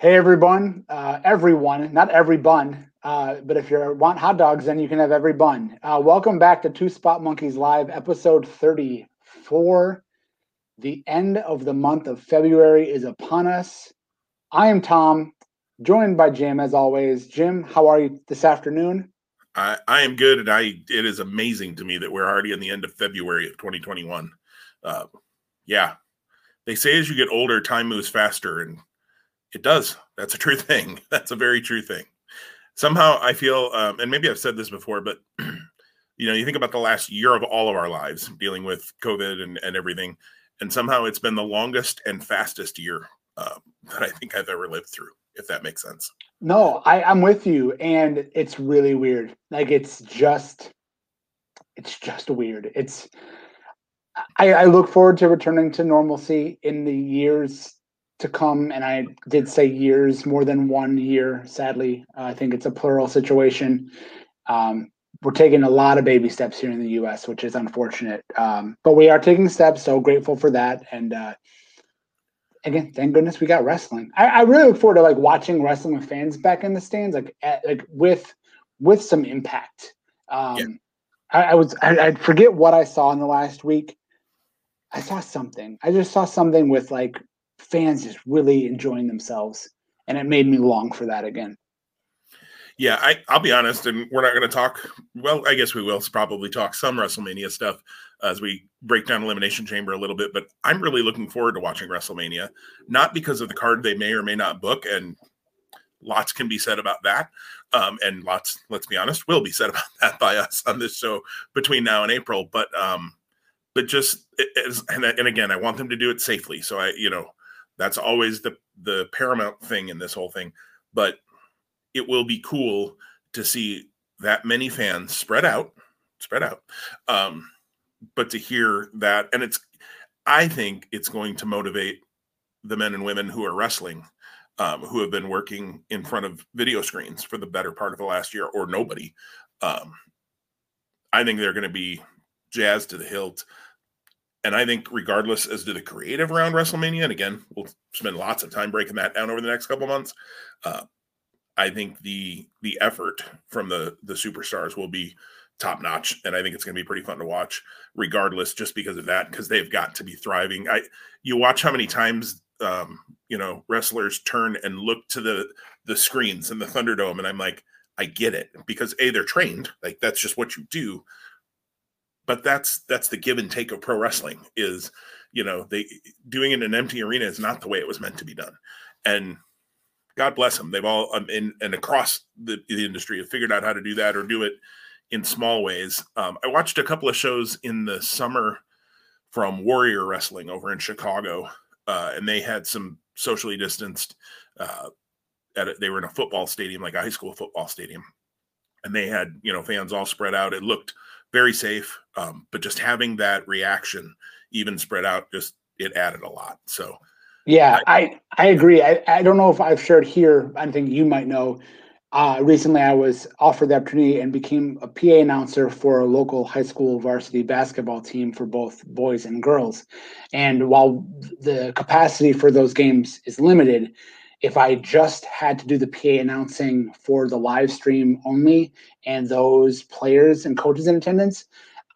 Hey everyone, uh, everyone, not every bun, uh, but if you want hot dogs, then you can have every bun. Uh, welcome back to Two Spot Monkeys Live, episode 34. The end of the month of February is upon us. I am Tom, joined by Jim as always. Jim, how are you this afternoon? I, I am good, and I it is amazing to me that we're already in the end of February of 2021. Uh, yeah, they say as you get older, time moves faster, and it does. That's a true thing. That's a very true thing. Somehow I feel, um, and maybe I've said this before, but you know, you think about the last year of all of our lives dealing with COVID and, and everything, and somehow it's been the longest and fastest year um, that I think I've ever lived through. If that makes sense. No, I, I'm with you, and it's really weird. Like it's just, it's just weird. It's. I, I look forward to returning to normalcy in the years to come, and I did say years, more than one year. Sadly, uh, I think it's a plural situation. Um, we're taking a lot of baby steps here in the U.S., which is unfortunate, um, but we are taking steps. So grateful for that, and uh, again, thank goodness we got wrestling. I, I, really look forward to like watching wrestling with fans back in the stands, like at, like with with some impact. Um, yeah. I, I, was I, I forget what I saw in the last week. I saw something. I just saw something with like fans just really enjoying themselves, and it made me long for that again. Yeah, I, I'll be honest, and we're not going to talk. Well, I guess we will probably talk some WrestleMania stuff as we break down Elimination Chamber a little bit. But I'm really looking forward to watching WrestleMania, not because of the card they may or may not book, and lots can be said about that, um, and lots, let's be honest, will be said about that by us on this show between now and April. But um, but just and, and again, I want them to do it safely. So I, you know, that's always the the paramount thing in this whole thing. But it will be cool to see that many fans spread out, spread out. Um, but to hear that, and it's, I think it's going to motivate the men and women who are wrestling, um, who have been working in front of video screens for the better part of the last year, or nobody. Um, I think they're going to be jazzed to the hilt. And I think, regardless as to the creative around WrestleMania, and again, we'll spend lots of time breaking that down over the next couple months. Uh, I think the the effort from the the superstars will be top notch, and I think it's going to be pretty fun to watch, regardless, just because of that, because they've got to be thriving. I you watch how many times um, you know wrestlers turn and look to the the screens in the Thunderdome, and I'm like, I get it because a they're trained, like that's just what you do. But that's that's the give and take of pro wrestling is you know they doing it in an empty arena is not the way it was meant to be done, and God bless them. They've all um, in and across the, the industry have figured out how to do that or do it in small ways. Um, I watched a couple of shows in the summer from Warrior Wrestling over in Chicago, uh, and they had some socially distanced. Uh, at a, they were in a football stadium, like a high school football stadium, and they had you know fans all spread out. It looked very safe, um, but just having that reaction even spread out, just it added a lot. So yeah, I I agree. I, I don't know if I've shared here. I think you might know. Uh, recently, I was offered the opportunity and became a PA announcer for a local high school varsity basketball team for both boys and girls. And while the capacity for those games is limited, if I just had to do the PA announcing for the live stream only and those players and coaches in attendance,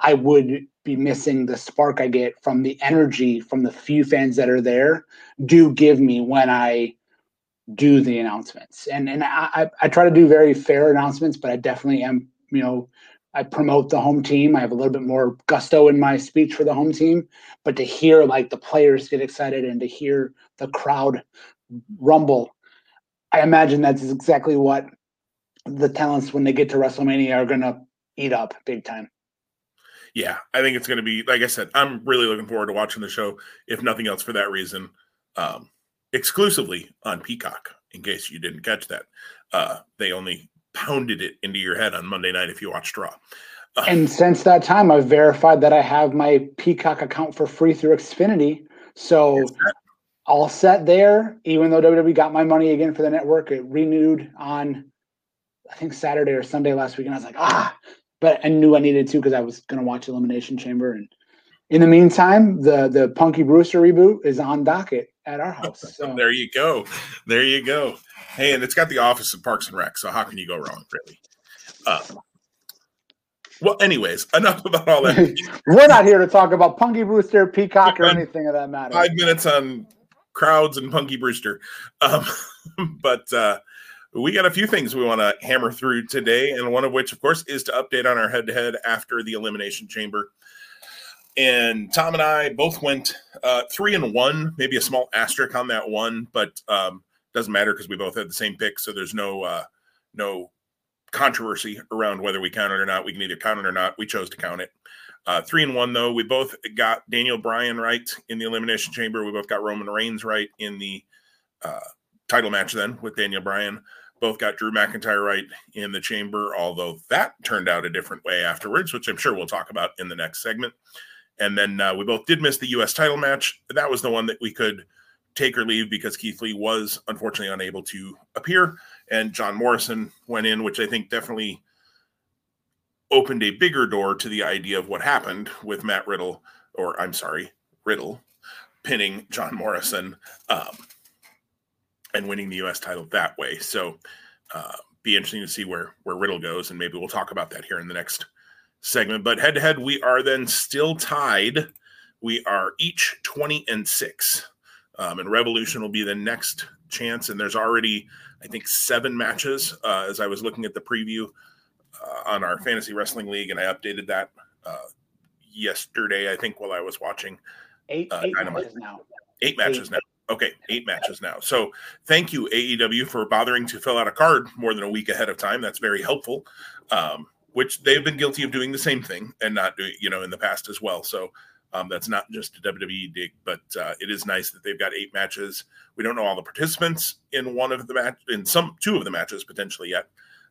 I would be missing the spark I get from the energy from the few fans that are there do give me when I do the announcements. And and I, I try to do very fair announcements, but I definitely am, you know, I promote the home team. I have a little bit more gusto in my speech for the home team. But to hear like the players get excited and to hear the crowd rumble, I imagine that's exactly what the talents when they get to WrestleMania are gonna eat up big time yeah, I think it's going to be like I said. I'm really looking forward to watching the show, if nothing else for that reason, um, exclusively on Peacock. In case you didn't catch that, uh, they only pounded it into your head on Monday night if you watched Raw. Uh, and since that time, I've verified that I have my Peacock account for free through Xfinity. So all set there. Even though WWE got my money again for the network, it renewed on I think Saturday or Sunday last week, and I was like, ah, but I knew I needed to because I was going to watch Elimination Chamber, and in the meantime, the the Punky Brewster reboot is on docket at our house. So. there you go. There you go. Hey, and it's got the office of Parks and Rec, so how can you go wrong, really? Uh, well, anyways, enough about all that. We're not here to talk about Punky Brewster, Peacock, or anything of that matter. Five minutes on crowds and Punky Brewster. Um, but uh, we got a few things we want to hammer through today, and one of which, of course, is to update on our head to head after the Elimination Chamber. And Tom and I both went uh, three and one, maybe a small asterisk on that one, but um, doesn't matter because we both had the same pick, so there's no uh, no controversy around whether we count it or not. We can either count it or not. We chose to count it. Uh, three and one though. We both got Daniel Bryan right in the Elimination Chamber. We both got Roman Reigns right in the uh, title match. Then with Daniel Bryan, both got Drew McIntyre right in the Chamber. Although that turned out a different way afterwards, which I'm sure we'll talk about in the next segment. And then uh, we both did miss the U.S. title match. That was the one that we could take or leave because Keith Lee was unfortunately unable to appear, and John Morrison went in, which I think definitely opened a bigger door to the idea of what happened with Matt Riddle, or I'm sorry, Riddle, pinning John Morrison um, and winning the U.S. title that way. So, uh, be interesting to see where where Riddle goes, and maybe we'll talk about that here in the next segment. But head to head, we are then still tied. We are each twenty and six, um, and Revolution will be the next chance. And there's already, I think, seven matches. Uh, as I was looking at the preview uh, on our fantasy wrestling league, and I updated that uh, yesterday. I think while I was watching eight, uh, eight matches now. Eight matches eight. now. Okay, eight matches now. So thank you AEW for bothering to fill out a card more than a week ahead of time. That's very helpful. Um, which they've been guilty of doing the same thing and not doing, you know, in the past as well. So um, that's not just a WWE dig, but uh, it is nice that they've got eight matches. We don't know all the participants in one of the match, in some two of the matches potentially yet.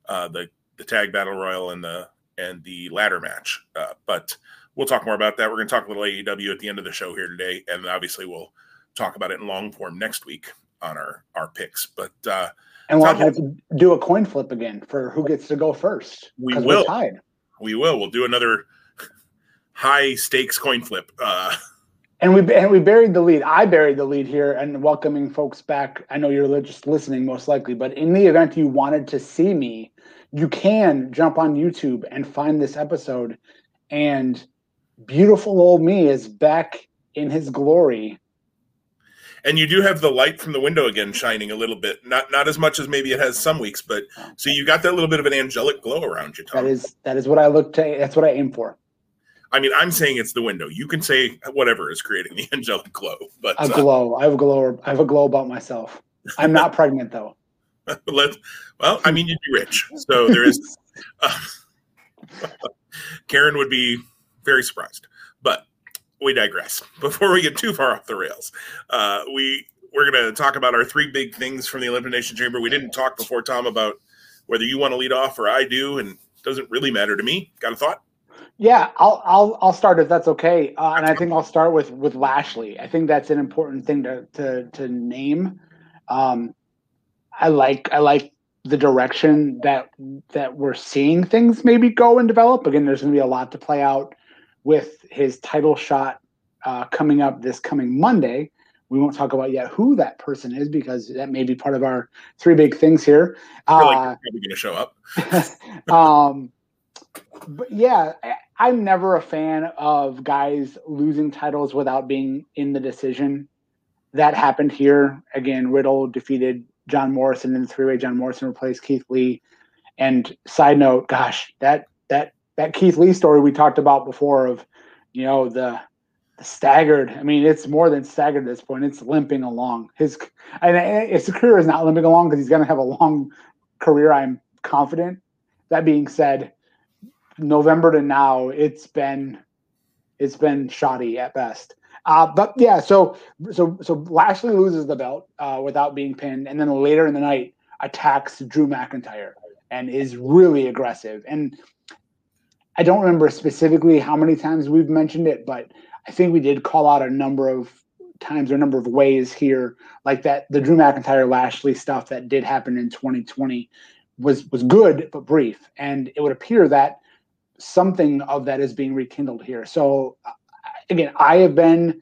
Uh, the the tag battle royal and the and the ladder match. Uh, but we'll talk more about that. We're going to talk a little AEW at the end of the show here today, and obviously we'll talk about it in long form next week on our our picks. But uh, and we'll have to do a coin flip again for who gets to go first. We will. We will. We'll do another high stakes coin flip. Uh, and we and we buried the lead. I buried the lead here and welcoming folks back. I know you're just listening most likely, but in the event you wanted to see me you can jump on YouTube and find this episode. And beautiful old me is back in his glory. And you do have the light from the window again shining a little bit. Not not as much as maybe it has some weeks, but so you got that little bit of an angelic glow around you, Tom. That is that is what I look to that's what I aim for. I mean, I'm saying it's the window. You can say whatever is creating the angelic glow, but a glow. I have a glow. I have a glow about myself. I'm not pregnant though. Let well, I mean, you'd be rich, so there is. Uh, Karen would be very surprised, but we digress. Before we get too far off the rails, uh, we we're going to talk about our three big things from the elimination chamber. We didn't talk before, Tom, about whether you want to lead off or I do, and it doesn't really matter to me. Got a thought? Yeah, I'll I'll I'll start if that's okay, uh, and I think I'll start with with Lashley. I think that's an important thing to to to name. Um, I like I like the direction that that we're seeing things maybe go and develop. Again, there's going to be a lot to play out with his title shot uh, coming up this coming Monday. We won't talk about yet who that person is because that may be part of our three big things here. I feel like uh, probably going to show up. um, but yeah, I, am never a fan of guys losing titles without being in the decision. That happened here. Again, Riddle defeated John Morrison in the three way. John Morrison replaced Keith Lee. And side note, gosh, that that that Keith Lee story we talked about before of, you know, the the staggered. I mean, it's more than staggered at this point. It's limping along. His and his career is not limping along because he's going to have a long career. I'm confident. That being said, November to now, it's been it's been shoddy at best. Uh, but yeah, so so so Lashley loses the belt uh, without being pinned, and then later in the night attacks Drew McIntyre and is really aggressive. And I don't remember specifically how many times we've mentioned it, but I think we did call out a number of times or a number of ways here, like that the Drew McIntyre Lashley stuff that did happen in 2020 was was good but brief, and it would appear that something of that is being rekindled here. So again, I have been,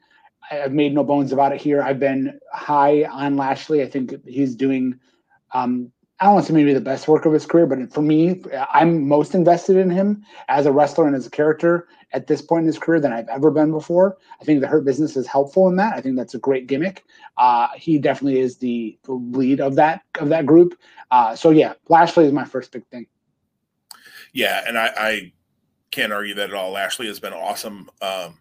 I've made no bones about it here. I've been high on Lashley. I think he's doing, um, I don't want to say maybe the best work of his career, but for me, I'm most invested in him as a wrestler and as a character at this point in his career than I've ever been before. I think the Hurt Business is helpful in that. I think that's a great gimmick. Uh, he definitely is the, the, lead of that of that group. Uh, so yeah, Lashley is my first big thing. Yeah, and I, I can't argue that at all. Lashley has been awesome. Um,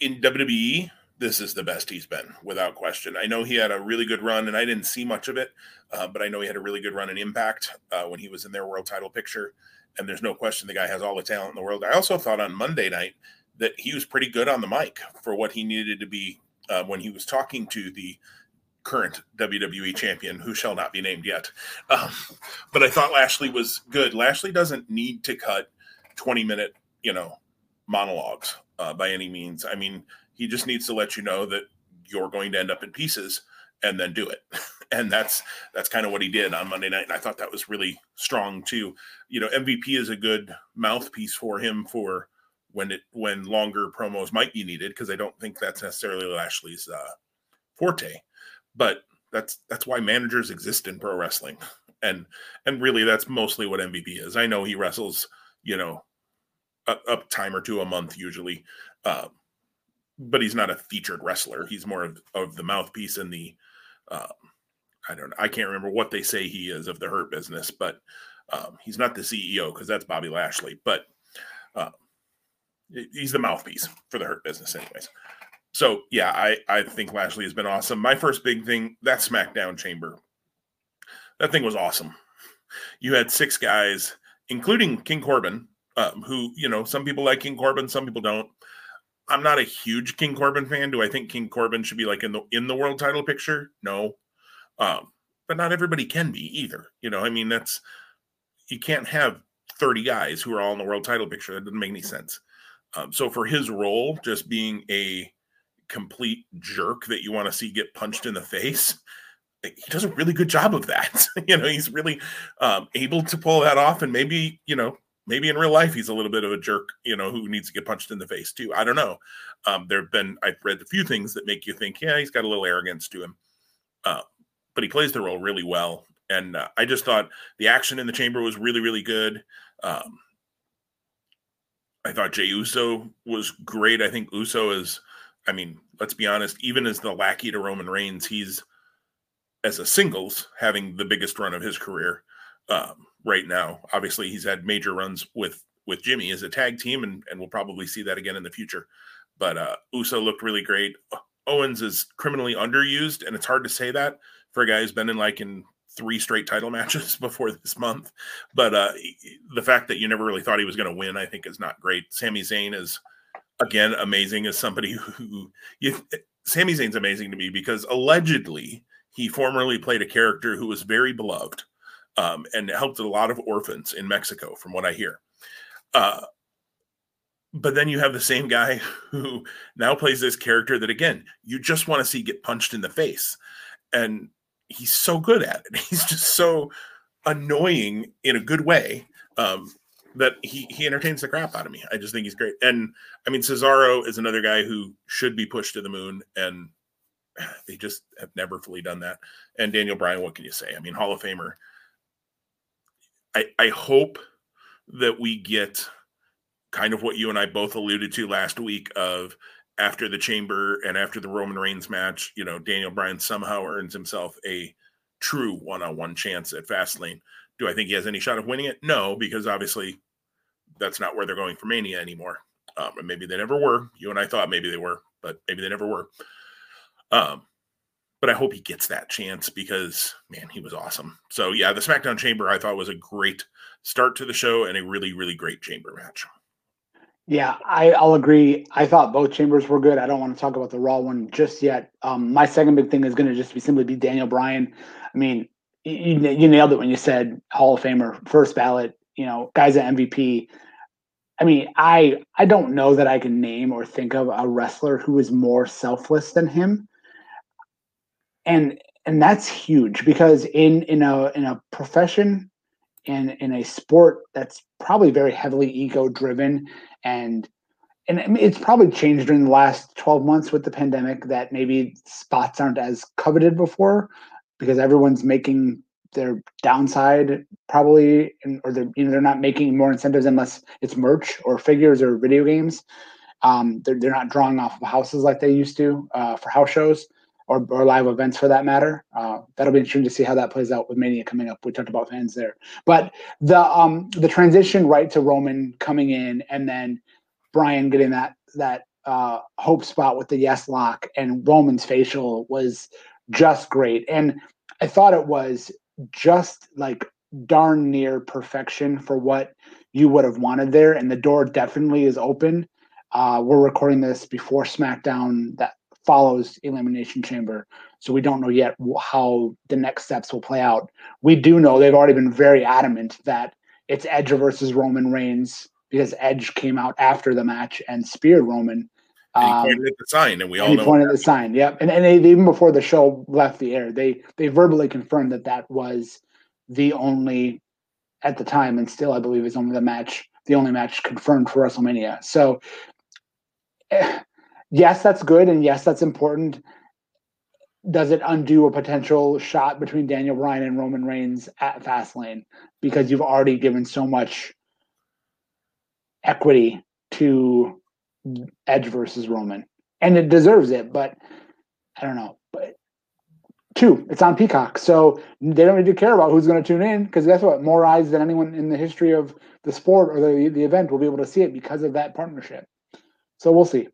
in WWE, this is the best he's been without question. I know he had a really good run, and I didn't see much of it, uh, but I know he had a really good run in Impact uh, when he was in their world title picture. And there's no question the guy has all the talent in the world. I also thought on Monday night that he was pretty good on the mic for what he needed to be uh, when he was talking to the current WWE champion, who shall not be named yet. Um, but I thought Lashley was good. Lashley doesn't need to cut 20 minute, you know, monologues uh, by any means. I mean, he just needs to let you know that you're going to end up in pieces and then do it. and that's that's kind of what he did on Monday night. And I thought that was really strong too. You know, MVP is a good mouthpiece for him for when it when longer promos might be needed because I don't think that's necessarily Lashley's uh, forte. But that's that's why managers exist in pro wrestling, and and really that's mostly what MVP is. I know he wrestles, you know, a, a time or two a month usually, uh, but he's not a featured wrestler. He's more of, of the mouthpiece and the uh, I don't know. I can't remember what they say he is of the Hurt business, but um, he's not the CEO because that's Bobby Lashley. But uh, he's the mouthpiece for the Hurt business, anyways. So yeah, I I think Lashley has been awesome. My first big thing that SmackDown Chamber, that thing was awesome. You had six guys, including King Corbin, um, who you know some people like King Corbin, some people don't. I'm not a huge King Corbin fan. Do I think King Corbin should be like in the in the world title picture? No. Um, but not everybody can be either. You know, I mean, that's you can't have 30 guys who are all in the world title picture. That doesn't make any sense. Um, so for his role, just being a complete jerk that you want to see get punched in the face, he does a really good job of that. you know, he's really um, able to pull that off, and maybe you know, maybe in real life he's a little bit of a jerk. You know, who needs to get punched in the face too. I don't know. Um, there have been I've read a few things that make you think, yeah, he's got a little arrogance to him. Uh, but he plays the role really well. And uh, I just thought the action in the chamber was really, really good. Um, I thought Jey Uso was great. I think Uso is, I mean, let's be honest, even as the lackey to Roman Reigns, he's as a singles having the biggest run of his career um, right now. Obviously, he's had major runs with with Jimmy as a tag team, and, and we'll probably see that again in the future. But uh, Uso looked really great. Owens is criminally underused, and it's hard to say that for a guy who's been in like in three straight title matches before this month. But uh, the fact that you never really thought he was going to win, I think, is not great. Sami Zayn is again amazing as somebody who you. Sami Zayn's amazing to me because allegedly he formerly played a character who was very beloved um, and helped a lot of orphans in Mexico, from what I hear. Uh, but then you have the same guy who now plays this character that again you just want to see get punched in the face and he's so good at it. He's just so annoying in a good way um, that he he entertains the crap out of me. I just think he's great. And I mean, Cesaro is another guy who should be pushed to the moon, and they just have never fully done that. And Daniel Bryan, what can you say? I mean, Hall of Famer. I I hope that we get kind of what you and I both alluded to last week of after the chamber and after the Roman Reigns match, you know, Daniel Bryan somehow earns himself a true one-on-one chance at Fastlane. Do I think he has any shot of winning it? No, because obviously that's not where they're going for Mania anymore. Um, and maybe they never were. You and I thought maybe they were, but maybe they never were. Um, but I hope he gets that chance because man, he was awesome. So yeah, the SmackDown Chamber I thought was a great start to the show and a really, really great chamber match. Yeah, I, will agree. I thought both chambers were good. I don't want to talk about the Raw one just yet. Um, my second big thing is going to just be simply be Daniel Bryan. I mean, you, you nailed it when you said Hall of Famer, first ballot. You know, guys at MVP. I mean, I I don't know that I can name or think of a wrestler who is more selfless than him. And and that's huge because in in a in a profession in in a sport that's probably very heavily ego driven and and it's probably changed during the last 12 months with the pandemic that maybe spots aren't as coveted before because everyone's making their downside probably or they're you know they're not making more incentives unless it's merch or figures or video games. Um, they're, they're not drawing off of houses like they used to uh, for house shows or, or live events for that matter. Uh, that'll be interesting to see how that plays out with Mania coming up. We talked about fans there, but the um, the transition right to Roman coming in and then Brian getting that that uh, hope spot with the yes lock and Roman's facial was just great, and I thought it was just like darn near perfection for what you would have wanted there, and the door definitely is open. Uh, we're recording this before SmackDown that follows Elimination Chamber. So we don't know yet how the next steps will play out. We do know they've already been very adamant that it's Edge versus Roman Reigns because Edge came out after the match and speared Roman. And he pointed um, at the sign, and we all and he pointed at the sign. Yep, and and they, even before the show left the air, they they verbally confirmed that that was the only at the time, and still I believe is only the match, the only match confirmed for WrestleMania. So eh, yes, that's good, and yes, that's important. Does it undo a potential shot between Daniel Bryan and Roman Reigns at Fastlane because you've already given so much equity to Edge versus Roman, and it deserves it, but I don't know. But two, it's on Peacock, so they don't need to care about who's going to tune in because guess what? More eyes than anyone in the history of the sport or the the event will be able to see it because of that partnership. So we'll see.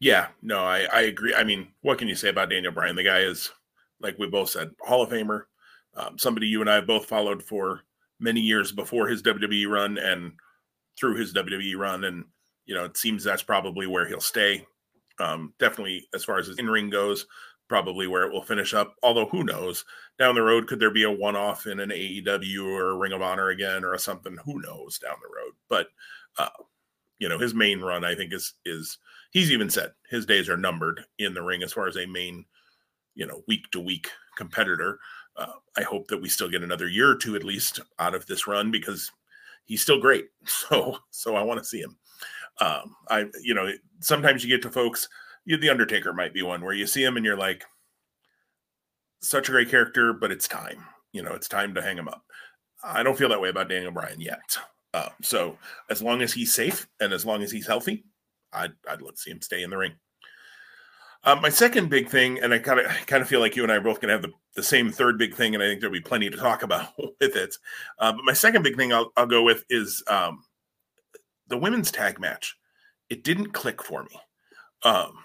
Yeah, no, I, I agree. I mean, what can you say about Daniel Bryan? The guy is, like we both said, Hall of Famer. Um, somebody you and I both followed for many years before his WWE run and through his WWE run. And, you know, it seems that's probably where he'll stay. Um, definitely, as far as his in ring goes, probably where it will finish up. Although, who knows? Down the road, could there be a one off in an AEW or a Ring of Honor again or something? Who knows down the road? But, uh, you know, his main run, I think, is is he's even said his days are numbered in the ring as far as a main, you know, week to week competitor. Uh, I hope that we still get another year or two at least out of this run because he's still great. So, so I want to see him. Um, I, you know, sometimes you get to folks. You, the Undertaker might be one where you see him and you're like, such a great character, but it's time. You know, it's time to hang him up. I don't feel that way about Daniel Bryan yet. Uh, so as long as he's safe and as long as he's healthy, I'd, I'd let's see him stay in the ring. Uh, my second big thing, and I kind of kind of feel like you and I are both going to have the, the same third big thing, and I think there'll be plenty to talk about with it. Uh, but my second big thing I'll, I'll go with is um, the women's tag match. It didn't click for me. Um,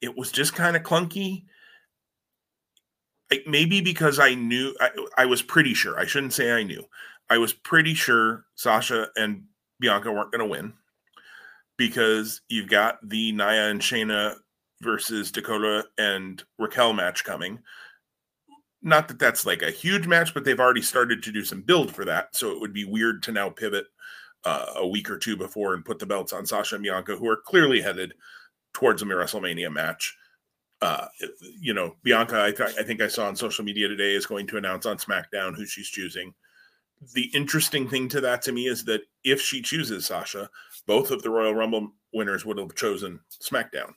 it was just kind of clunky. I, maybe because I knew I, I was pretty sure. I shouldn't say I knew. I was pretty sure Sasha and Bianca weren't going to win because you've got the Nia and Shayna versus Dakota and Raquel match coming. Not that that's like a huge match, but they've already started to do some build for that. So it would be weird to now pivot uh, a week or two before and put the belts on Sasha and Bianca, who are clearly headed towards a WrestleMania match. Uh, you know, Bianca, I, th- I think I saw on social media today is going to announce on SmackDown who she's choosing the interesting thing to that to me is that if she chooses Sasha, both of the Royal Rumble winners would have chosen SmackDown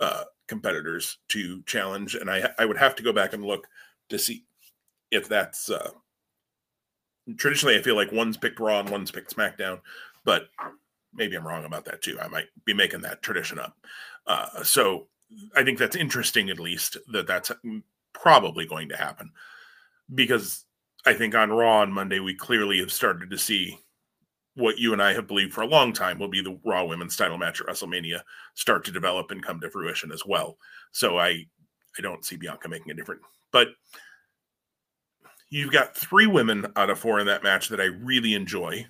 uh, competitors to challenge, and I I would have to go back and look to see if that's uh, traditionally. I feel like one's picked Raw and one's picked SmackDown, but maybe I'm wrong about that too. I might be making that tradition up. Uh, so I think that's interesting, at least that that's probably going to happen because I think on Raw on Monday, we clearly have started to see what you and I have believed for a long time will be the Raw Women's title match at WrestleMania start to develop and come to fruition as well. So I I don't see Bianca making a difference. But you've got three women out of four in that match that I really enjoy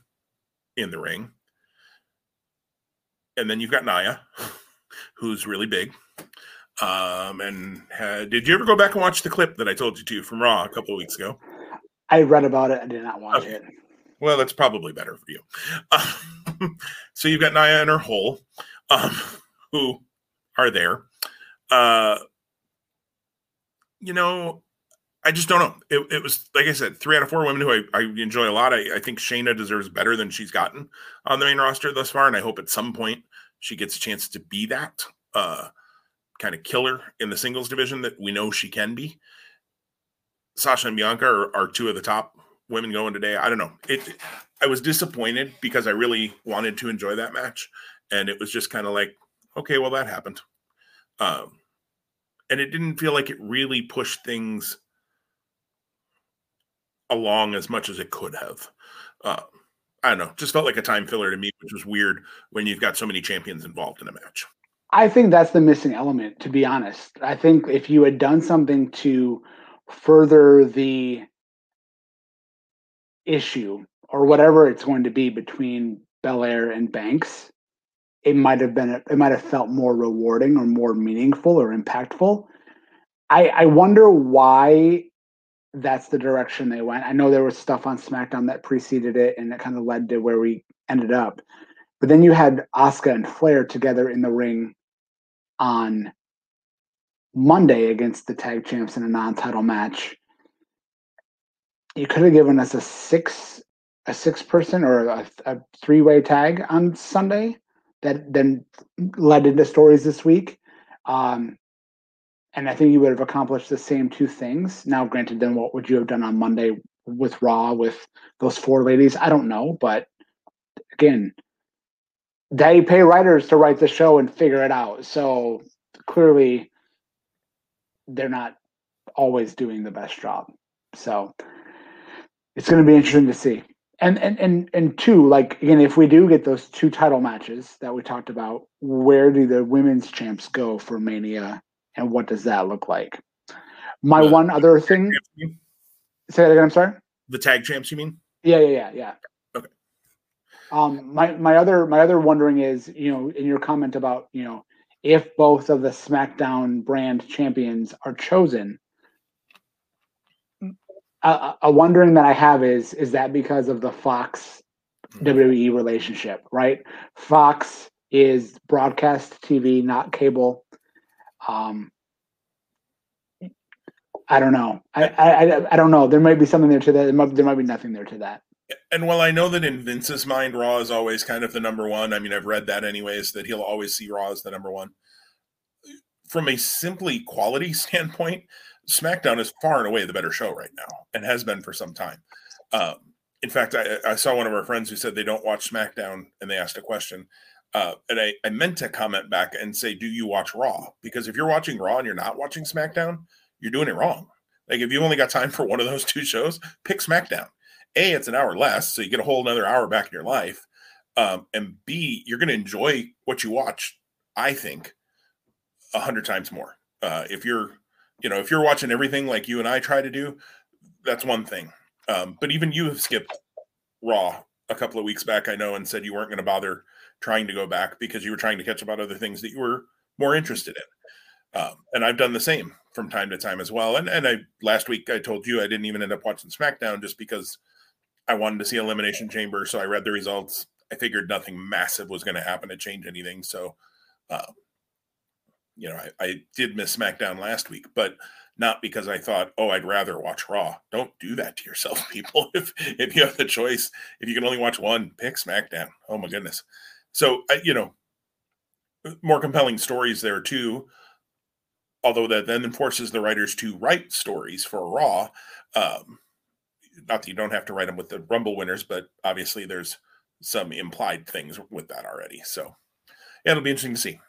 in the ring. And then you've got Nia, who's really big. Um, and uh, did you ever go back and watch the clip that I told you to from Raw a couple of weeks ago? I read about it. I did not watch okay. it. Well, that's probably better for you. Uh, so you've got Nia and her hole, um, who are there. Uh, you know, I just don't know. It, it, was like I said, three out of four women who I, I enjoy a lot. I, I, think Shayna deserves better than she's gotten on the main roster thus far, and I hope at some point she gets a chance to be that uh, kind of killer in the singles division that we know she can be. Sasha and Bianca are, are two of the top women going today. I don't know. It. I was disappointed because I really wanted to enjoy that match, and it was just kind of like, okay, well that happened, um, and it didn't feel like it really pushed things along as much as it could have. Uh, I don't know. Just felt like a time filler to me, which was weird when you've got so many champions involved in a match. I think that's the missing element, to be honest. I think if you had done something to further the issue or whatever it's going to be between Belair and Banks, it might have been it might have felt more rewarding or more meaningful or impactful. I, I wonder why that's the direction they went. I know there was stuff on SmackDown that preceded it and it kind of led to where we ended up. But then you had Asuka and Flair together in the ring on Monday against the tag champs in a non-title match. You could have given us a six a six person or a, a three way tag on Sunday that then led into stories this week. Um, and I think you would have accomplished the same two things. Now, granted, then what would you have done on Monday with Raw with those four ladies? I don't know, but again, they pay writers to write the show and figure it out. So clearly, they're not always doing the best job. So it's going to be interesting to see. And and and and two, like again, if we do get those two title matches that we talked about, where do the women's champs go for Mania, and what does that look like? My the, one other thing. Say that again. I'm sorry. The tag champs, you mean? Yeah, yeah, yeah, yeah. Okay. Um, my my other my other wondering is, you know, in your comment about, you know, if both of the SmackDown brand champions are chosen, a, a wondering that I have is is that because of the Fox mm-hmm. WWE relationship, right? Fox is broadcast TV, not cable. Um, I don't know. I, I I don't know. There might be something there to that. There might, there might be nothing there to that. And while I know that in Vince's mind, Raw is always kind of the number one. I mean, I've read that anyways that he'll always see Raw as the number one. From a simply quality standpoint, SmackDown is far and away the better show right now, and has been for some time. Um, in fact, I, I, saw one of our friends who said they don't watch SmackDown, and they asked a question, uh, and I, I meant to comment back and say, "Do you watch Raw?" Because if you're watching Raw and you're not watching SmackDown, you're doing it wrong. Like if you only got time for one of those two shows, pick SmackDown. A, it's an hour less, so you get a whole another hour back in your life. Um, and B, you're going to enjoy what you watch. I think a hundred times more. Uh, if you're you know, if you're watching everything like you and I try to do, that's one thing. Um, but even you have skipped Raw a couple of weeks back, I know, and said you weren't going to bother trying to go back because you were trying to catch up on other things that you were more interested in. Um, and I've done the same from time to time as well. And and I last week I told you I didn't even end up watching SmackDown just because I wanted to see Elimination Chamber. So I read the results. I figured nothing massive was going to happen to change anything. So uh, you know, I, I did miss SmackDown last week, but not because I thought, oh, I'd rather watch Raw. Don't do that to yourself, people. If if you have the choice, if you can only watch one, pick SmackDown. Oh my goodness. So you know, more compelling stories there too. Although that then forces the writers to write stories for Raw. Um, not that you don't have to write them with the Rumble winners, but obviously there's some implied things with that already. So yeah, it'll be interesting to see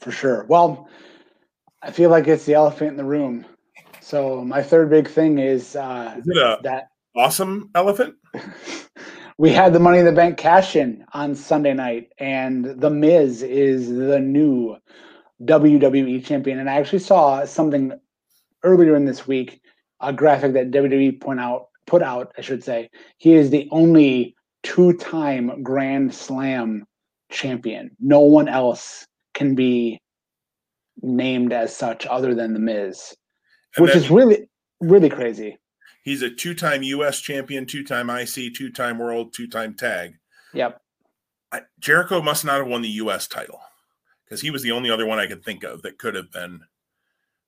for sure. Well, I feel like it's the elephant in the room. So my third big thing is, uh, is that awesome elephant. we had the Money in the Bank cash in on Sunday night, and The Miz is the new WWE champion. And I actually saw something earlier in this week, a graphic that WWE point out put out, I should say. He is the only two-time Grand Slam champion. No one else can be named as such other than the Miz, and which is really really crazy. He's a two-time U.S. champion, two-time IC, two-time World, two-time Tag. Yep. I, Jericho must not have won the U.S. title because he was the only other one I could think of that could have been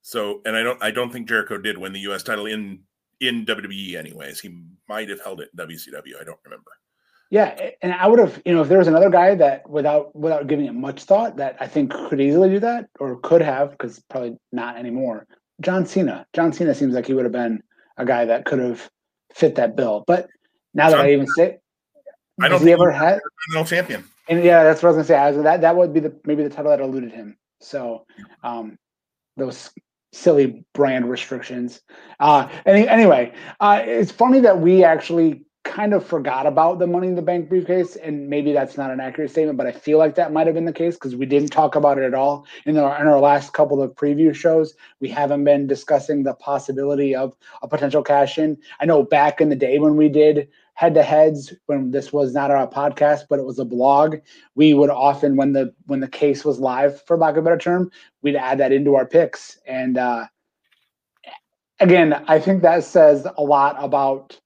So, and I don't, I don't think Jericho did win the U.S. title in in WWE. Anyways, he might have held it in WCW. I don't remember. Yeah, and I would have, you know, if there was another guy that without without giving it much thought that I think could easily do that or could have, because probably not anymore. John Cena. John Cena seems like he would have been a guy that could have fit that bill. But now John, that I even say, I don't think he ever had no champion. And yeah, that's what I was gonna say. I was, that that would be the maybe the title that eluded him. So, um, those silly brand restrictions. Uh, any, anyway, uh, it's funny that we actually kind of forgot about the money in the bank briefcase and maybe that's not an accurate statement but i feel like that might have been the case because we didn't talk about it at all in our, in our last couple of preview shows. We haven't been discussing the possibility of a potential cash in. I know back in the day when we did head to heads when this was not our podcast but it was a blog we would often when the when the case was live for lack of a better term we'd add that into our picks. And uh again i think that says a lot about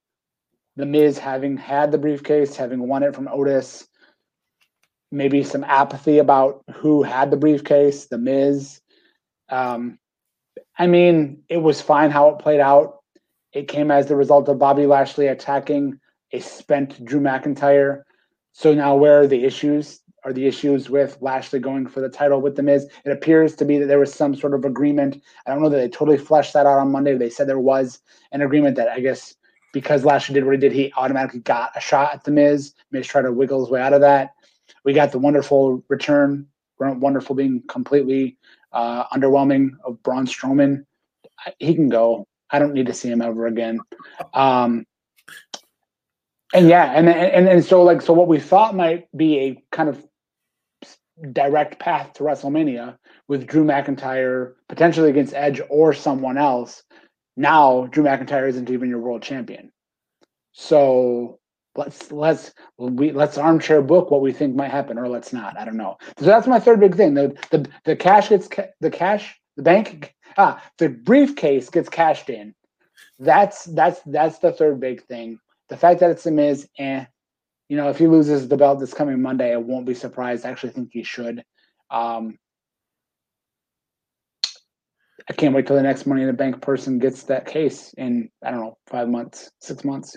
the Miz having had the briefcase, having won it from Otis, maybe some apathy about who had the briefcase, the Miz. Um, I mean, it was fine how it played out. It came as the result of Bobby Lashley attacking a spent Drew McIntyre. So now, where are the issues? Are the issues with Lashley going for the title with the Miz? It appears to be that there was some sort of agreement. I don't know that they totally fleshed that out on Monday. They said there was an agreement that I guess because Lashley did what he did, he automatically got a shot at the Miz. Miz tried to wiggle his way out of that. We got the wonderful return, wonderful being completely uh, underwhelming of Braun Strowman. He can go. I don't need to see him ever again. Um, and yeah, and, and and so like so what we thought might be a kind of direct path to WrestleMania with Drew McIntyre potentially against Edge or someone else now Drew McIntyre isn't even your world champion. So let's let's we let's armchair book what we think might happen, or let's not. I don't know. So that's my third big thing. The the the cash gets ca- the cash the bank ah the briefcase gets cashed in. That's that's that's the third big thing. The fact that it's a Miz, eh. You know, if he loses the belt this coming Monday, I won't be surprised. I actually think he should. Um, I can't wait till the next Money in the Bank person gets that case in I don't know five months, six months.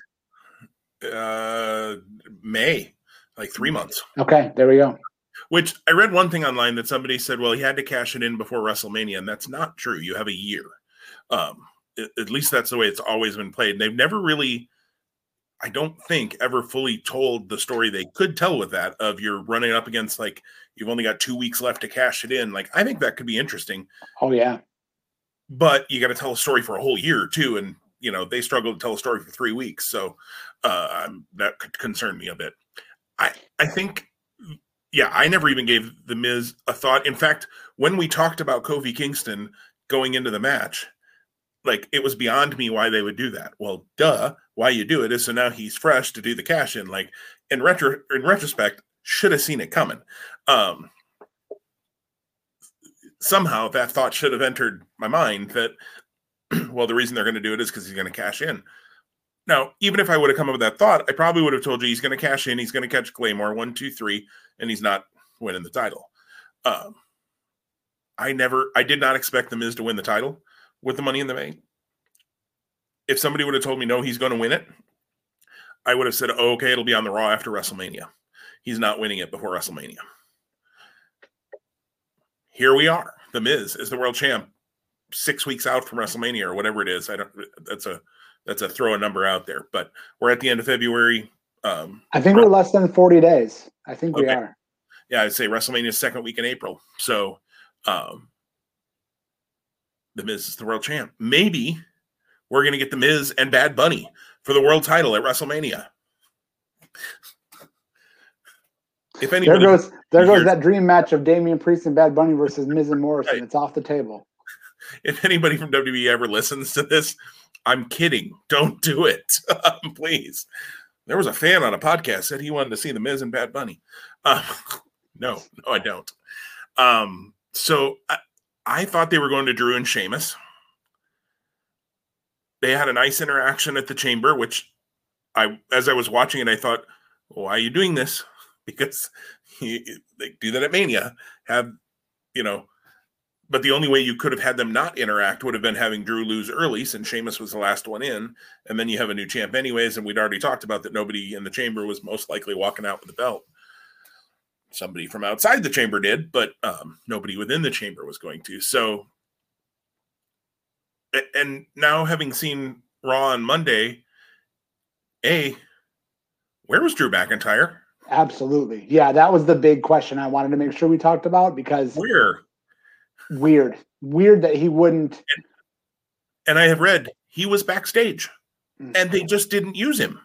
Uh, May, like three months. Okay, there we go. Which I read one thing online that somebody said, well, he had to cash it in before WrestleMania, and that's not true. You have a year. Um, at least that's the way it's always been played. they've never really, I don't think, ever fully told the story they could tell with that of you're running up against like you've only got two weeks left to cash it in. Like I think that could be interesting. Oh yeah but you got to tell a story for a whole year too and you know they struggle to tell a story for three weeks so uh, that could concern me a bit. I i think yeah i never even gave the miz a thought. In fact when we talked about kofi kingston going into the match like it was beyond me why they would do that. Well duh why you do it is so now he's fresh to do the cash in like in retro in retrospect should have seen it coming. Um somehow that thought should have entered my mind that well the reason they're going to do it is because he's going to cash in. Now even if i would have come up with that thought i probably would have told you he's going to cash in he's going to catch claymore one two three and he's not winning the title. Um, i never i did not expect the miz to win the title with the money in the bank. If somebody would have told me no he's going to win it i would have said oh, okay it'll be on the raw after wrestlemania. He's not winning it before wrestlemania here we are. The Miz is the world champ, six weeks out from WrestleMania or whatever it is. I don't. That's a that's a throw a number out there, but we're at the end of February. Um, I think we're less than forty days. I think okay. we are. Yeah, I'd say WrestleMania second week in April. So, um, the Miz is the world champ. Maybe we're going to get the Miz and Bad Bunny for the world title at WrestleMania. If anybody, there goes there goes that dream match of Damian Priest and Bad Bunny versus Miz and Morrison. Right. It's off the table. If anybody from WWE ever listens to this, I'm kidding. Don't do it, please. There was a fan on a podcast said he wanted to see the Miz and Bad Bunny. Uh, no, no, I don't. Um, so I, I thought they were going to Drew and Sheamus. They had a nice interaction at the chamber, which I, as I was watching it, I thought, why are you doing this? Because he, they do that at Mania. Have you know but the only way you could have had them not interact would have been having Drew lose early, since Sheamus was the last one in, and then you have a new champ anyways. And we'd already talked about that nobody in the chamber was most likely walking out with the belt. Somebody from outside the chamber did, but um, nobody within the chamber was going to. So, and now having seen Raw on Monday, a where was Drew McIntyre? Absolutely, yeah, that was the big question I wanted to make sure we talked about because where weird, weird that he wouldn't. And, and I have read he was backstage, mm. and they just didn't use him.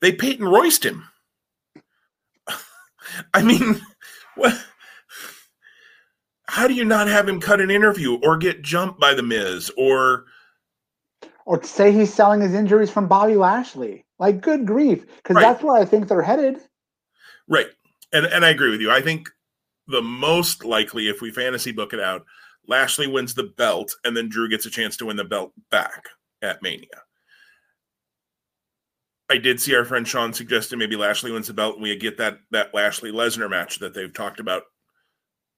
They Peyton Royced him. I mean, what? How do you not have him cut an interview or get jumped by the Miz or? Or say he's selling his injuries from Bobby Lashley. Like, good grief, because right. that's where I think they're headed. Right, and and I agree with you. I think the most likely, if we fantasy book it out, Lashley wins the belt, and then Drew gets a chance to win the belt back at Mania. I did see our friend Sean suggested maybe Lashley wins the belt and we get that that Lashley Lesnar match that they've talked about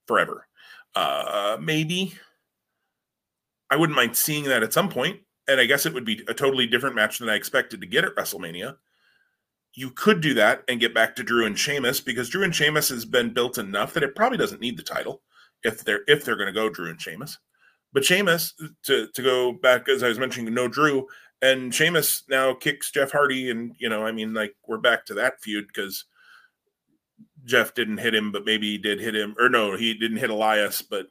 forever. Uh, maybe I wouldn't mind seeing that at some point, and I guess it would be a totally different match than I expected to get at WrestleMania you could do that and get back to Drew and Sheamus because Drew and Sheamus has been built enough that it probably doesn't need the title if they're if they're going to go Drew and Sheamus. But Sheamus to to go back as I was mentioning, no Drew and Sheamus now kicks Jeff Hardy, and you know I mean like we're back to that feud because Jeff didn't hit him, but maybe he did hit him, or no, he didn't hit Elias, but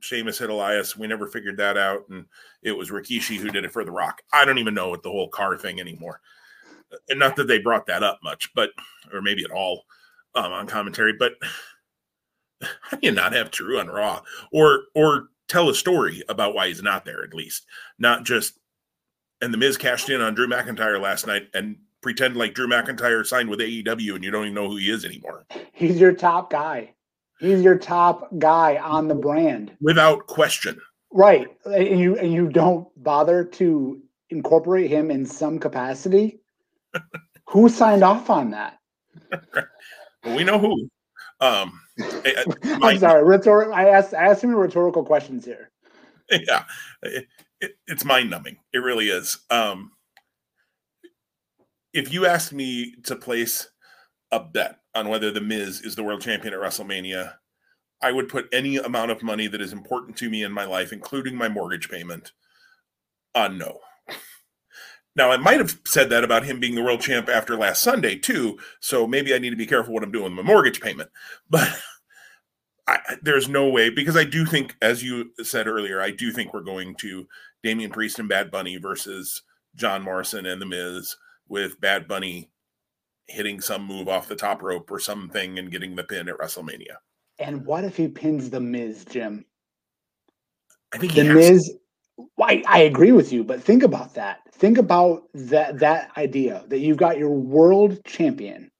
Sheamus hit Elias. We never figured that out, and it was Rikishi who did it for The Rock. I don't even know what the whole car thing anymore and not that they brought that up much, but or maybe at all um, on commentary. But how do you not have Drew on Raw, or or tell a story about why he's not there at least, not just. And the Miz cashed in on Drew McIntyre last night and pretend like Drew McIntyre signed with AEW and you don't even know who he is anymore. He's your top guy. He's your top guy on the brand, without question. Right, and you and you don't bother to incorporate him in some capacity who signed off on that? well, we know who. Um, eh, eh, my, I'm sorry. Rhetor- I asked I asked him rhetorical questions here. Yeah, it, it, it's mind numbing. It really is. Um, if you asked me to place a bet on whether the Miz is the world champion at WrestleMania, I would put any amount of money that is important to me in my life, including my mortgage payment, on no. Now, I might have said that about him being the world champ after last Sunday, too. So maybe I need to be careful what I'm doing with my mortgage payment. But I, there's no way, because I do think, as you said earlier, I do think we're going to Damian Priest and Bad Bunny versus John Morrison and The Miz, with Bad Bunny hitting some move off the top rope or something and getting the pin at WrestleMania. And what if he pins The Miz, Jim? I think The Miz. I, I agree with you, but think about that. Think about that that idea that you've got your world champion,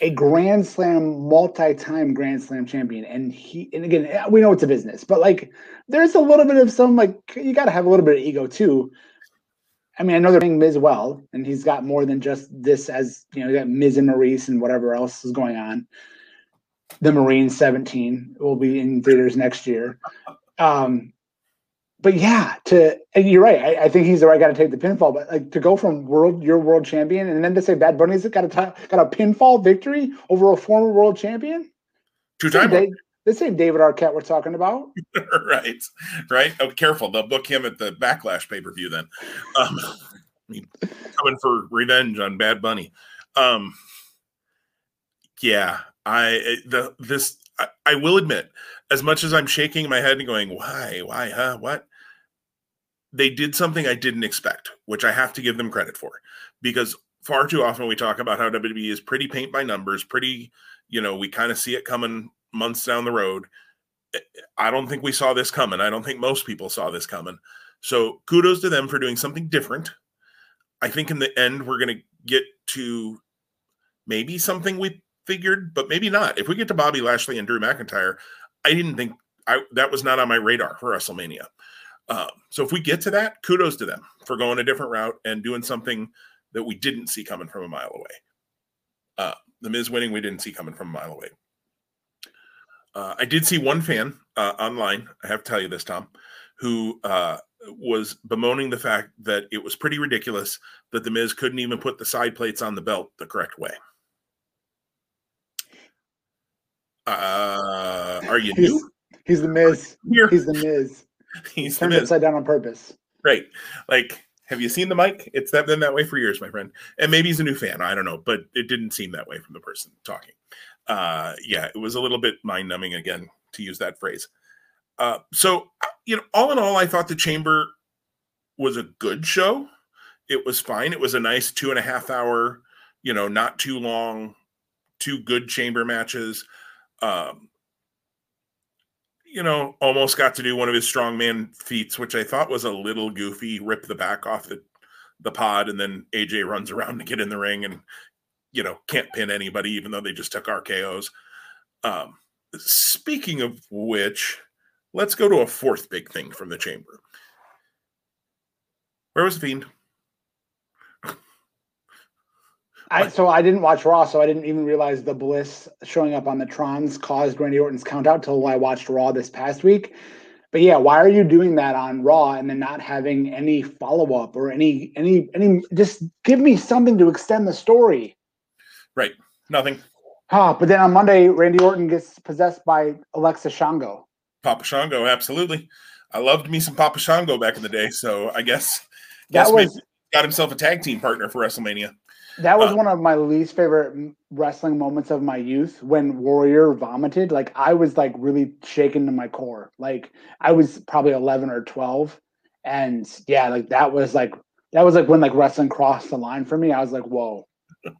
a Grand Slam, multi-time Grand Slam champion, and he and again we know it's a business, but like there's a little bit of some like you got to have a little bit of ego too. I mean, I know they're paying Miz well, and he's got more than just this as you know, you got Miz and Maurice and whatever else is going on. The Marine 17 will be in theaters next year. Um, but yeah, to and you're right. I, I, think he's the right guy to take the pinfall. But like to go from world, your world champion, and then to say Bad Bunny's got a t- got a pinfall victory over a former world champion. Two time. This ain't David Arquette we're talking about. right, right. Oh, careful. They'll book him at the Backlash pay per view then. Um, coming for revenge on Bad Bunny. Um, yeah, I the this I, I will admit, as much as I'm shaking my head and going, why, why, huh, what? They did something I didn't expect, which I have to give them credit for, because far too often we talk about how WWE is pretty paint by numbers, pretty, you know, we kind of see it coming months down the road. Eh, I don't think we saw this coming. I don't think most people saw this coming. So kudos to them for doing something different. I think in the end, we're going to get to maybe something we figured, but maybe not. If we get to Bobby Lashley and Drew McIntyre, I didn't think I that was not on my radar for WrestleMania. Um, so if we get to that, kudos to them for going a different route and doing something that we didn't see coming from a mile away. Uh, the Miz winning, we didn't see coming from a mile away. Uh, I did see one fan uh, online. I have to tell you this, Tom, who uh, was bemoaning the fact that it was pretty ridiculous that the Miz couldn't even put the side plates on the belt the correct way. Uh, are you He's, new? he's the Miz. Here, He's the Miz. he's Turned Miz. upside down on purpose. Right. Like, have you seen the mic? It's that been that way for years, my friend. And maybe he's a new fan. I don't know, but it didn't seem that way from the person talking. Uh, yeah, it was a little bit mind numbing again to use that phrase. Uh, so, you know, all in all, I thought the chamber was a good show. It was fine. It was a nice two and a half hour, you know, not too long, two good chamber matches. Um, you know, almost got to do one of his strongman feats, which I thought was a little goofy. Rip the back off the the pod, and then AJ runs around to get in the ring, and you know can't pin anybody, even though they just took RKO's. Um, speaking of which, let's go to a fourth big thing from the chamber. Where was the fiend? I, so I didn't watch Raw, so I didn't even realize the Bliss showing up on the Trons caused Randy Orton's count out till I watched Raw this past week. But yeah, why are you doing that on Raw and then not having any follow up or any any any? Just give me something to extend the story. Right, nothing. Ah, but then on Monday, Randy Orton gets possessed by Alexa Shango. Papa Shango, absolutely. I loved me some Papa Shango back in the day, so I guess That guess was got himself a tag team partner for WrestleMania. That was Uh, one of my least favorite wrestling moments of my youth when Warrior vomited. Like I was like really shaken to my core. Like I was probably 11 or 12 and yeah, like that was like that was like when like wrestling crossed the line for me. I was like, "Whoa.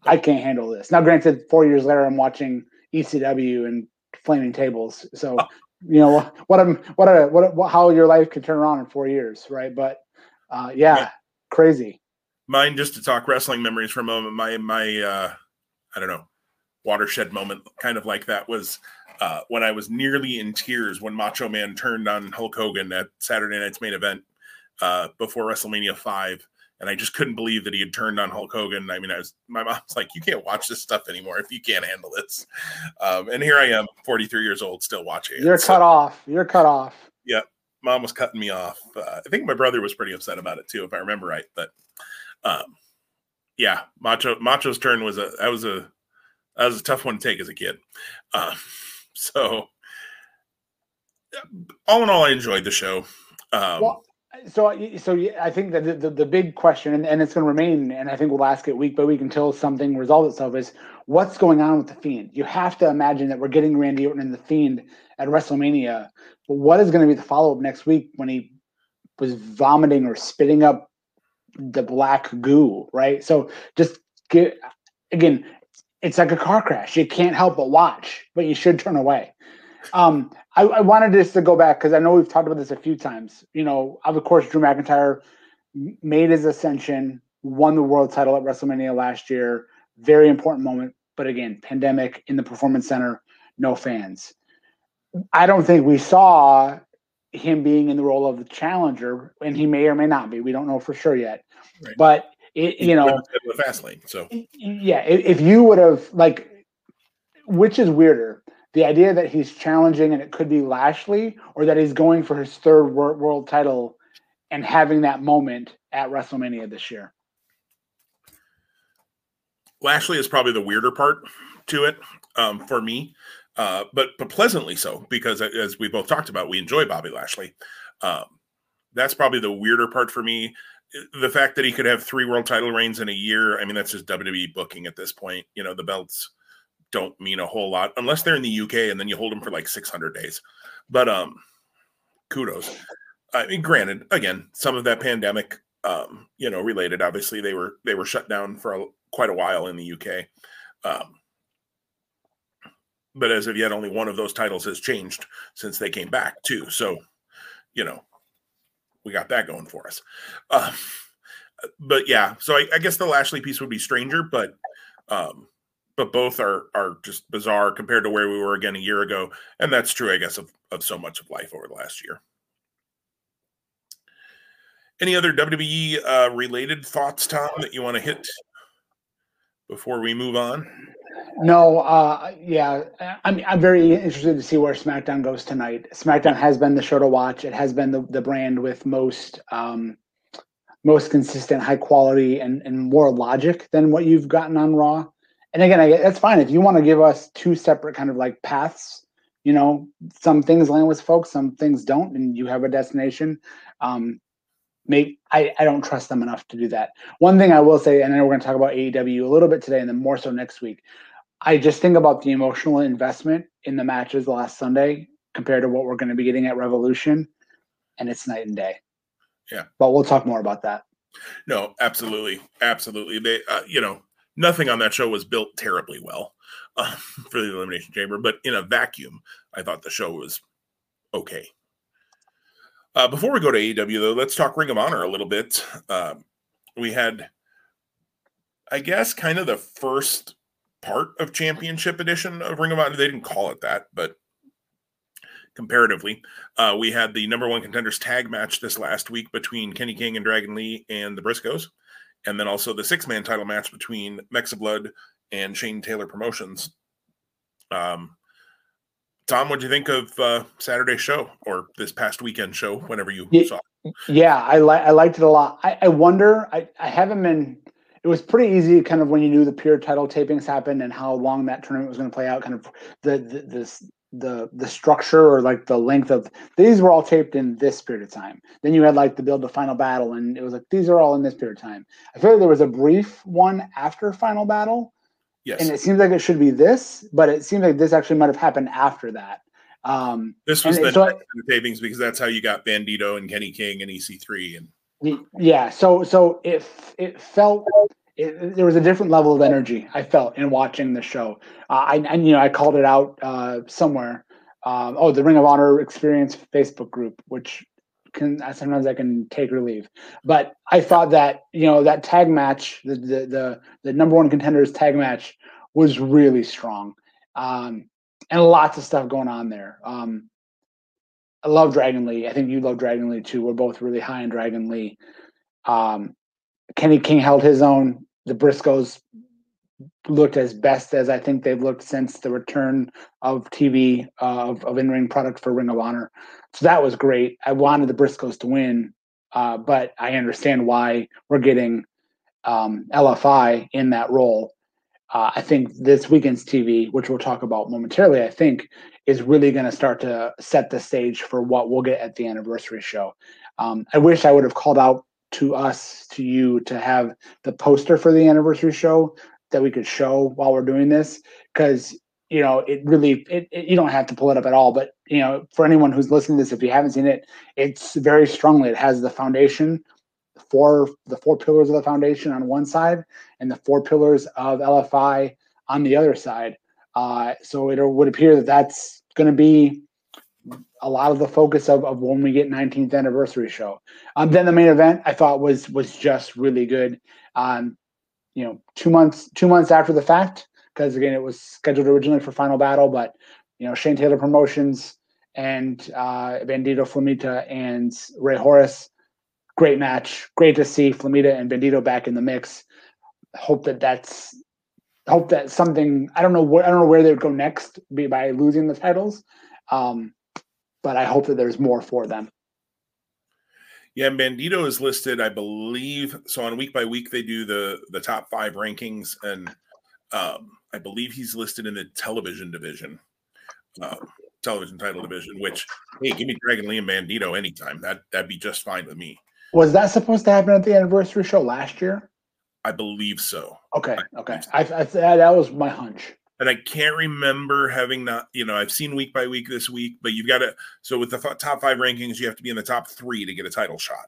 I can't handle this." Now granted 4 years later I'm watching ECW and Flaming Tables. So, you know, what I'm what a what, a, what how your life could turn around in 4 years, right? But uh yeah, Yeah. crazy. Mine just to talk wrestling memories for a moment. My my uh I don't know, watershed moment kind of like that was uh when I was nearly in tears when Macho Man turned on Hulk Hogan at Saturday night's main event uh before WrestleMania 5 and I just couldn't believe that he had turned on Hulk Hogan. I mean, I was my mom's like, "You can't watch this stuff anymore if you can't handle this." Um, and here I am, 43 years old, still watching. You're So- cut off. You're cut off. Yeah, mom was cutting me off. Uh, I think my brother was pretty upset about it too, if I remember right. But um, yeah, Macho Macho's turn was a that was a that was a tough one to take as a kid. Um, so all in all, I enjoyed the show. Um, Well, so so I think that the, the, the big question, and, and it's going to remain, and I think we'll ask it week by week until something resolves itself, is what's going on with the Fiend? You have to imagine that we're getting Randy Orton and the Fiend at WrestleMania, but what is going to be the follow up next week when he was vomiting or spitting up the black goo, right? So just get again, it's like a car crash. You can't help but watch, but you should turn away. Um, I, I wanted just to go back because I know we've talked about this a few times. You know, of course, Drew McIntyre made his ascension, won the world title at WrestleMania last year. Very important moment. But again, pandemic in the performance center, no fans. I don't think we saw him being in the role of the challenger, and he may or may not be. We don't know for sure yet. Right. But it, you know, the fast lane. So yeah, if, if you would have like, which is weirder, the idea that he's challenging and it could be Lashley, or that he's going for his third world title and having that moment at WrestleMania this year. Lashley is probably the weirder part to it um, for me, uh, but but pleasantly so because as we both talked about, we enjoy Bobby Lashley. Um, that's probably the weirder part for me. The fact that he could have three world title reigns in a year, I mean, that's just WWE booking at this point. You know, the belts don't mean a whole lot unless they're in the UK and then you hold them for like 600 days. But um, kudos. I mean, granted, again, some of that pandemic, um, you know, related. Obviously, they were they were shut down for a, quite a while in the UK. Um, but as of yet, only one of those titles has changed since they came back, too. So, you know, we got that going for us. Um, but yeah, so I, I guess the Lashley piece would be stranger, but um, but both are are just bizarre compared to where we were again a year ago, and that's true, I guess, of of so much of life over the last year. Any other WWE uh, related thoughts, Tom, that you want to hit before we move on? No, uh, yeah, I'm I'm very interested to see where SmackDown goes tonight. SmackDown has been the show to watch. It has been the, the brand with most um, most consistent, high quality, and and more logic than what you've gotten on Raw. And again, I, that's fine if you want to give us two separate kind of like paths. You know, some things land with folks, some things don't, and you have a destination. Um, maybe I, I don't trust them enough to do that. One thing I will say, and then we're going to talk about AEW a little bit today, and then more so next week. I just think about the emotional investment in the matches last Sunday compared to what we're going to be getting at Revolution, and it's night and day. Yeah, but we'll talk more about that. No, absolutely, absolutely. They, uh, you know, nothing on that show was built terribly well uh, for the Elimination Chamber, but in a vacuum, I thought the show was okay. Uh, before we go to AEW, though, let's talk Ring of Honor a little bit. Uh, we had, I guess, kind of the first part of Championship Edition of Ring of Honor. They didn't call it that, but comparatively, uh, we had the number one contenders tag match this last week between Kenny King and Dragon Lee and the Briscoes, and then also the six man title match between Mexa Blood and Shane Taylor Promotions. Um, Tom, what do you think of uh, Saturday's show or this past weekend show? Whenever you yeah, saw, it? yeah, I like I liked it a lot. I, I wonder. I, I haven't been it was pretty easy kind of when you knew the pure title tapings happened and how long that tournament was going to play out kind of the, the this the the structure or like the length of these were all taped in this period of time then you had like the build to final battle and it was like these are all in this period of time i feel like there was a brief one after final battle yes and it seems like it should be this but it seems like this actually might have happened after that um this was the, so the tapings because that's how you got bandido and kenny king and ec3 and yeah so so if it felt it, there was a different level of energy I felt in watching the show. Uh, I and you know I called it out uh, somewhere. Um, oh, the Ring of Honor Experience Facebook group, which can sometimes I can take or leave. But I thought that you know that tag match, the the the, the number one contenders tag match, was really strong, um, and lots of stuff going on there. Um, I love Dragon Lee. I think you love Dragon Lee too. We're both really high on Dragon Lee. Um, Kenny King held his own the Briscoes looked as best as I think they've looked since the return of TV uh, of, of in-ring product for Ring of Honor. So that was great. I wanted the Briscoes to win, uh, but I understand why we're getting um, LFI in that role. Uh, I think this weekend's TV, which we'll talk about momentarily, I think is really going to start to set the stage for what we'll get at the anniversary show. Um, I wish I would have called out to us to you to have the poster for the anniversary show that we could show while we're doing this because you know it really it, it, you don't have to pull it up at all but you know for anyone who's listening to this if you haven't seen it it's very strongly it has the foundation four the four pillars of the foundation on one side and the four pillars of lfi on the other side uh, so it would appear that that's going to be a lot of the focus of, of when we get 19th anniversary show. Um, then the main event I thought was was just really good. Um, you know, two months two months after the fact, because again it was scheduled originally for Final Battle, but you know Shane Taylor Promotions and uh, Bandido Flamita and Rey Horus, great match. Great to see Flamita and Bandido back in the mix. Hope that that's hope that something I don't know where I don't know where they would go next be by losing the titles. Um, but I hope that there's more for them. Yeah, Bandido is listed, I believe. So on week by week, they do the the top five rankings, and um, I believe he's listed in the television division, uh, television title division. Which, hey, give me Dragon Lee and Bandido anytime. That that'd be just fine with me. Was that supposed to happen at the anniversary show last year? I believe so. Okay, okay. I, I, that was my hunch and I can't remember having not, you know, I've seen week by week this week, but you've got to, so with the top five rankings, you have to be in the top three to get a title shot.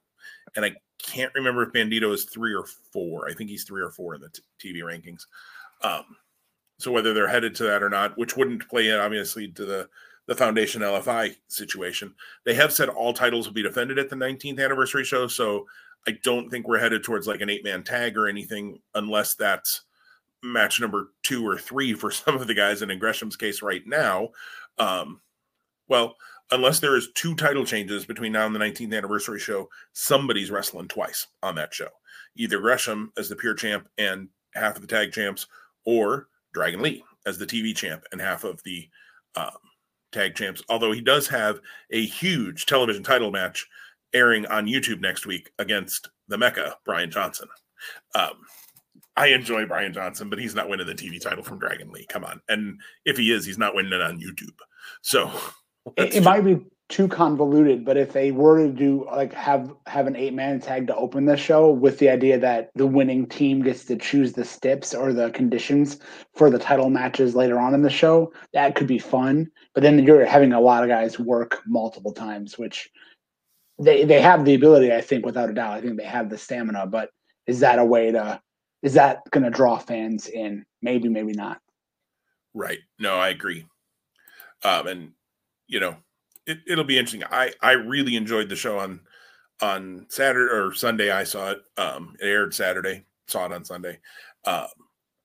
And I can't remember if Bandido is three or four. I think he's three or four in the t- TV rankings. Um, so whether they're headed to that or not, which wouldn't play in obviously to the the Foundation LFI situation, they have said all titles will be defended at the 19th anniversary show. So I don't think we're headed towards like an eight man tag or anything, unless that's match number two or three for some of the guys and in Gresham's case right now. Um, well, unless there is two title changes between now and the 19th anniversary show, somebody's wrestling twice on that show. Either Gresham as the pure champ and half of the tag champs, or Dragon Lee as the TV champ and half of the um, tag champs. Although he does have a huge television title match airing on YouTube next week against the Mecca Brian Johnson. Um, I enjoy Brian Johnson, but he's not winning the TV title from Dragon Lee. Come on, and if he is, he's not winning it on YouTube. So it, it might be too convoluted, but if they were to do like have have an eight man tag to open the show with the idea that the winning team gets to choose the steps or the conditions for the title matches later on in the show, that could be fun. But then you're having a lot of guys work multiple times, which they they have the ability, I think, without a doubt. I think they have the stamina, but is that a way to is that going to draw fans in? Maybe, maybe not. Right. No, I agree. Um, and you know, it, it'll be interesting. I I really enjoyed the show on on Saturday or Sunday. I saw it. Um, it aired Saturday. Saw it on Sunday. Um,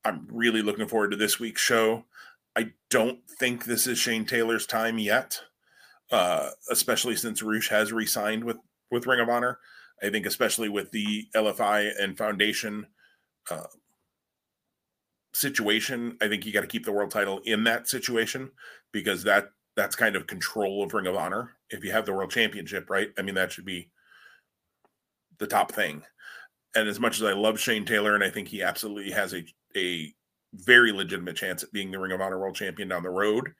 I'm really looking forward to this week's show. I don't think this is Shane Taylor's time yet, uh, especially since Rush has re-signed with with Ring of Honor. I think, especially with the LFI and Foundation uh, situation, I think you got to keep the world title in that situation because that that's kind of control of Ring of Honor. If you have the world championship, right? I mean, that should be the top thing. And as much as I love Shane Taylor, and I think he absolutely has a a very legitimate chance at being the Ring of Honor world champion down the road,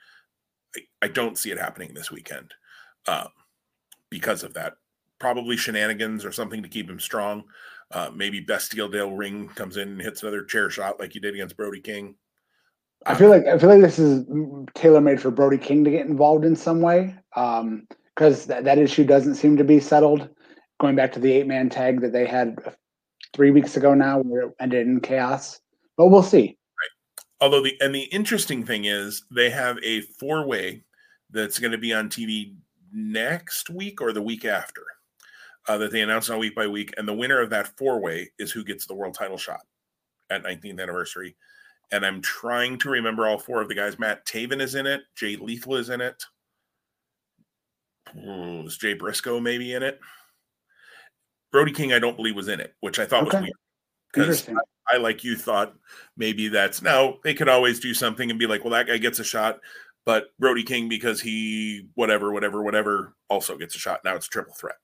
I, I don't see it happening this weekend um, because of that. Probably shenanigans or something to keep him strong. Uh, maybe Bastille Del Ring comes in and hits another chair shot like he did against Brody King. I feel like I feel like this is tailor made for Brody King to get involved in some way, because um, that, that issue doesn't seem to be settled. Going back to the eight man tag that they had three weeks ago now, where it ended in chaos, but we'll see. Right. Although the and the interesting thing is they have a four way that's going to be on TV next week or the week after uh, that they announce on week by week, and the winner of that four way is who gets the world title shot at 19th anniversary and I'm trying to remember all four of the guys. Matt Taven is in it. Jay Lethal is in it. Hmm, is Jay Briscoe maybe in it? Brody King, I don't believe was in it, which I thought okay. was weird because I, I, like you, thought maybe that's now they could always do something and be like, well, that guy gets a shot, but Brody King because he whatever, whatever, whatever also gets a shot. Now it's a triple threat.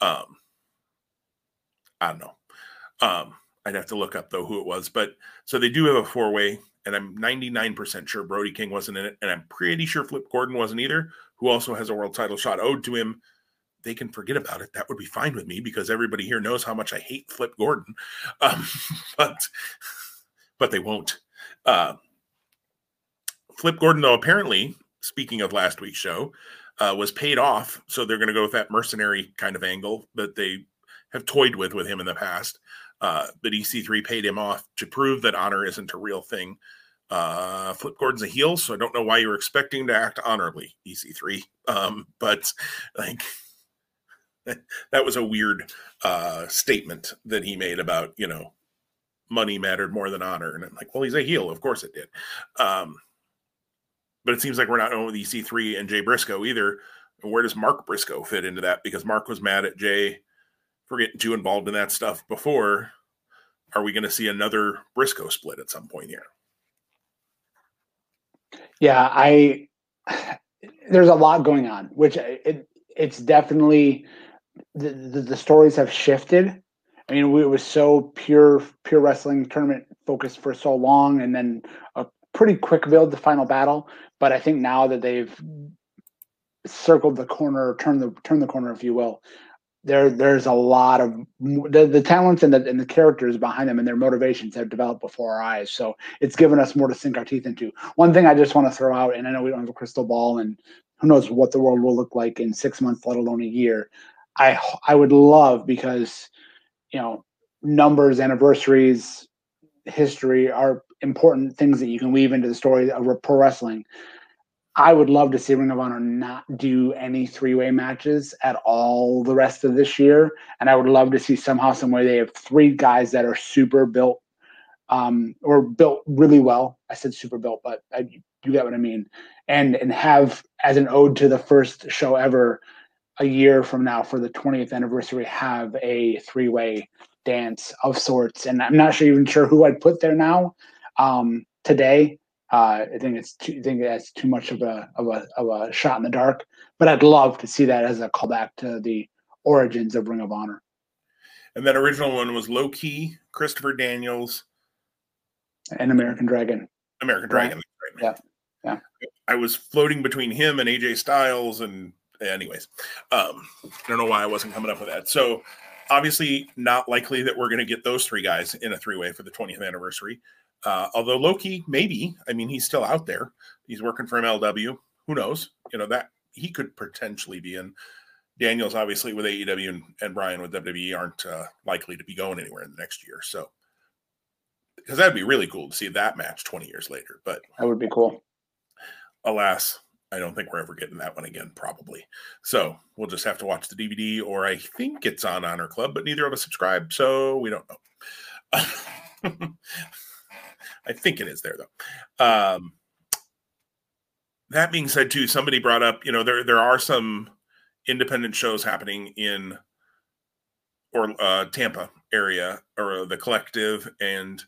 Um, I don't know. Um, I'd have to look up though who it was, but so they do have a four way, and I'm 99% sure Brody King wasn't in it, and I'm pretty sure Flip Gordon wasn't either, who also has a world title shot owed to him. They can forget about it. That would be fine with me because everybody here knows how much I hate Flip Gordon, um, but but they won't. Uh, Flip Gordon, though, apparently, speaking of last week's show, uh, was paid off, so they're going to go with that mercenary kind of angle that they have toyed with with him in the past. Uh, but EC3 paid him off to prove that honor isn't a real thing. Uh, Flip Gordon's a heel, so I don't know why you were expecting to act honorably, EC3. Um, but like that was a weird uh, statement that he made about you know money mattered more than honor, and I'm like, well, he's a heel, of course it did. Um, but it seems like we're not known with EC3 and Jay Briscoe either. Where does Mark Briscoe fit into that? Because Mark was mad at Jay for getting too involved in that stuff before, are we going to see another Briscoe split at some point here? Yeah, I there's a lot going on, which it it's definitely the, the, the stories have shifted. I mean, it was so pure pure wrestling tournament focused for so long, and then a pretty quick build to final battle. But I think now that they've circled the corner, turned the turn the corner, if you will, there there's a lot of the, the talents and the, and the characters behind them and their motivations have developed before our eyes. So it's given us more to sink our teeth into. One thing i just want to throw out and i know we don't have a crystal ball and who knows what the world will look like in six months let alone a year. I i would love because you know numbers anniversaries history are important things that you can weave into the story of pro wrestling I would love to see Ring of Honor not do any three way matches at all the rest of this year. And I would love to see somehow, some way they have three guys that are super built um, or built really well. I said super built, but I, you get what I mean. And and have as an ode to the first show ever, a year from now for the 20th anniversary, have a three way dance of sorts. And I'm not sure even sure who I'd put there now um, today Uh, I think it's too, I think that's too much of a, of a of a shot in the dark. But I'd love to see that as a callback to the origins of Ring of Honor. And that original one was Low Ki, Christopher Daniels, and American Dragon. American Dragon. Right. Yeah. Yeah. I was floating between him and AJ Styles, and anyways, um, I don't know why I wasn't coming up with that. So obviously, not likely that we're going to get those three guys in a three way for the 20th anniversary. Uh, although Low Ki, maybe. I mean, he's still out there. He's working for MLW. Who knows? You know that he could potentially be in. Daniels, obviously, with AEW and, and Bryan with WWE, aren't uh, likely to be going anywhere in the next year. So, because that'd be really cool to see that match 20 years later. But that would be cool. Alas, I don't think we're ever getting that one again, probably. So we'll just have to watch the DVD, or I think it's on Honor Club, but neither of us subscribe, so we don't know. I think it is there though. Um, that being said, too, somebody brought up, you know, there there are some independent shows happening in or uh, Tampa area or the collective and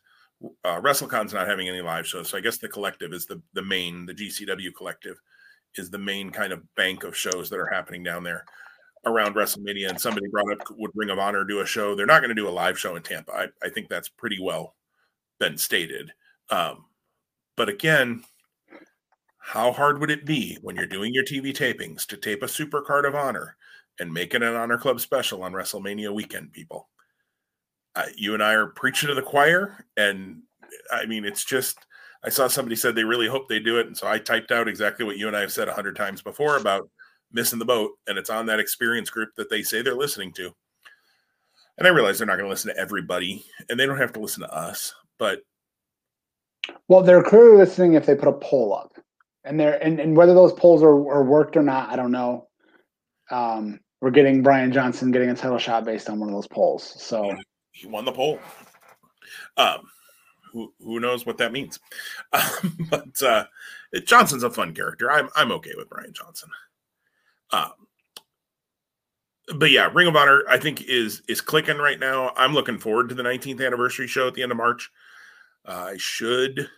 uh, WrestleCon's not having any live shows. So I guess the collective is the the main, the GCW collective is the main kind of bank of shows that are happening down there around WrestleMania. And somebody brought up would Ring of Honor do a show? They're not going to do a live show in Tampa. I, I think that's pretty well been stated. Um, but again, how hard would it be when you're doing your TV tapings to tape a super card of honor and make it an honor club special on WrestleMania weekend, people? Uh, you and I are preaching to the choir, and I mean, it's just. I saw somebody said they really hope they do it, and so I typed out exactly what you and I have said a hundred times before about missing the boat, and it's on that experience group that they say they're listening to. And I realize they're not going to listen to everybody, and they don't have to listen to us, but well, they're clearly listening if they put a poll up, and they're and, and whether those polls are, are worked or not, I don't know. Um, we're getting Brian Johnson getting a title shot based on one of those polls. So he won the poll. Um, who who knows what that means? Um, but uh, Johnson's a fun character. I'm I'm okay with Brian Johnson. Um, but yeah, Ring of Honor I think is is clicking right now. I'm looking forward to the 19th anniversary show at the end of March. Uh, I should,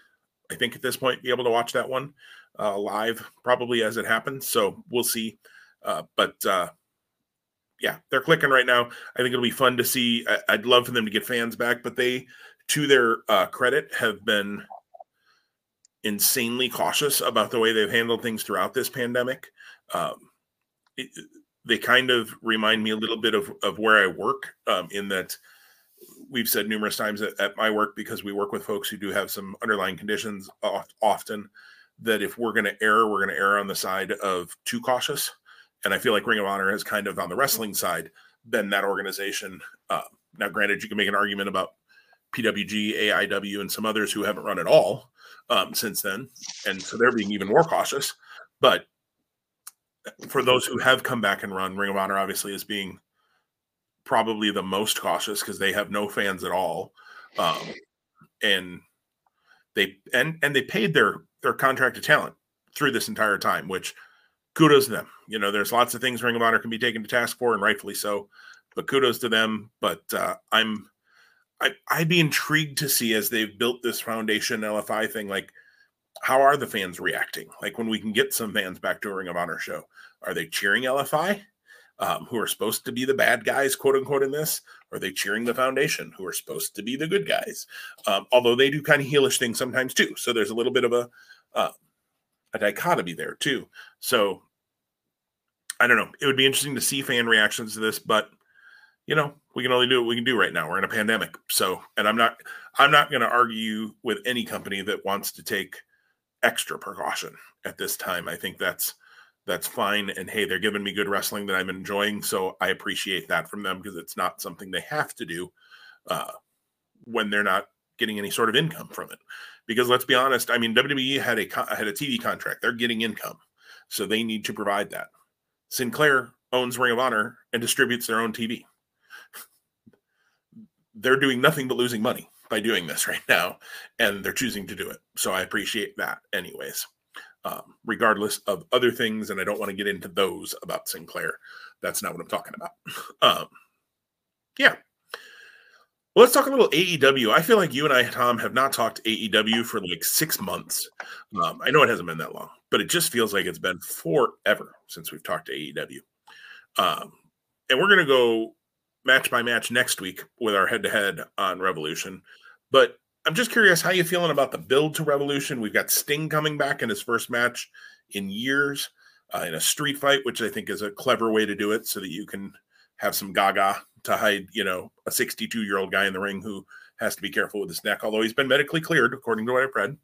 I think at this point, be able to watch that one uh, live probably as it happens. So we'll see. Uh, but yeah, they're clicking right now. I think it'll be fun to see. I, would love for them to get fans back, but they, to their credit, have been insanely cautious about the way they've handled things throughout this pandemic. Um, it, they kind of remind me a little bit of, of where I work um, in that we've said numerous times at, at, my work because we work with folks who do have some underlying conditions often that if we're going to err, we're going to err on the side of too cautious. And I feel like Ring of Honor has kind of on the wrestling side been that organization. Uh, now, granted, you can make an argument about PWG, AIW, and some others who haven't run at all um, since then, and so they're being even more cautious. But for those who have come back and run, Ring of Honor obviously is being probably the most cautious because they have no fans at all, um, and they and and they paid their their contracted talent through this entire time, which kudos to them. You know, there's lots of things Ring of Honor can be taken to task for, and rightfully so. But kudos to them. But uh, I'm I, I'd be intrigued to see as they've built this foundation LFI thing, like how are the fans reacting? Like when we can get some fans back to a Ring of Honor show, are they cheering LFI? Um, who are supposed to be the bad guys, quote unquote, in this? Or are they cheering the foundation, who are supposed to be the good guys? Um, although they do kind of heelish things sometimes too. So there's a little bit of a uh, a dichotomy there too. So I don't know. It would be interesting to see fan reactions to this, but you know, we can only do what we can do right now. We're in a pandemic. So, and I'm not I'm not going to argue with any company that wants to take extra precaution at this time. I think that's that's fine. And hey, they're giving me good wrestling that I'm enjoying. So I appreciate that from them because it's not something they have to do uh, when they're not getting any sort of income from it. Because let's be honest, I mean, WWE had a had a TV contract; they're getting income, so they need to provide that. Sinclair owns Ring of Honor and distributes their own TV. they're doing nothing but losing money by doing this right now, and they're choosing to do it. So I appreciate that, anyways um, regardless of other things. And I don't want to get into those about Sinclair. That's not what I'm talking about. Um, yeah. Well, let's talk a little AEW. I feel like you and I, Tom, have not talked AEW for like six months. Um, I know it hasn't been that long, but it just feels like it's been forever since we've talked to AEW. Um, and we're going to go match by match next week with our head to head on Revolution. But I'm just curious how you feeling about the build to Revolution. We've got Sting coming back in his first match in years uh, in a street fight, which I think is a clever way to do it, so that you can have some gaga to hide, you know, a 62 year old guy in the ring who has to be careful with his neck, although he's been medically cleared, according to what I've read.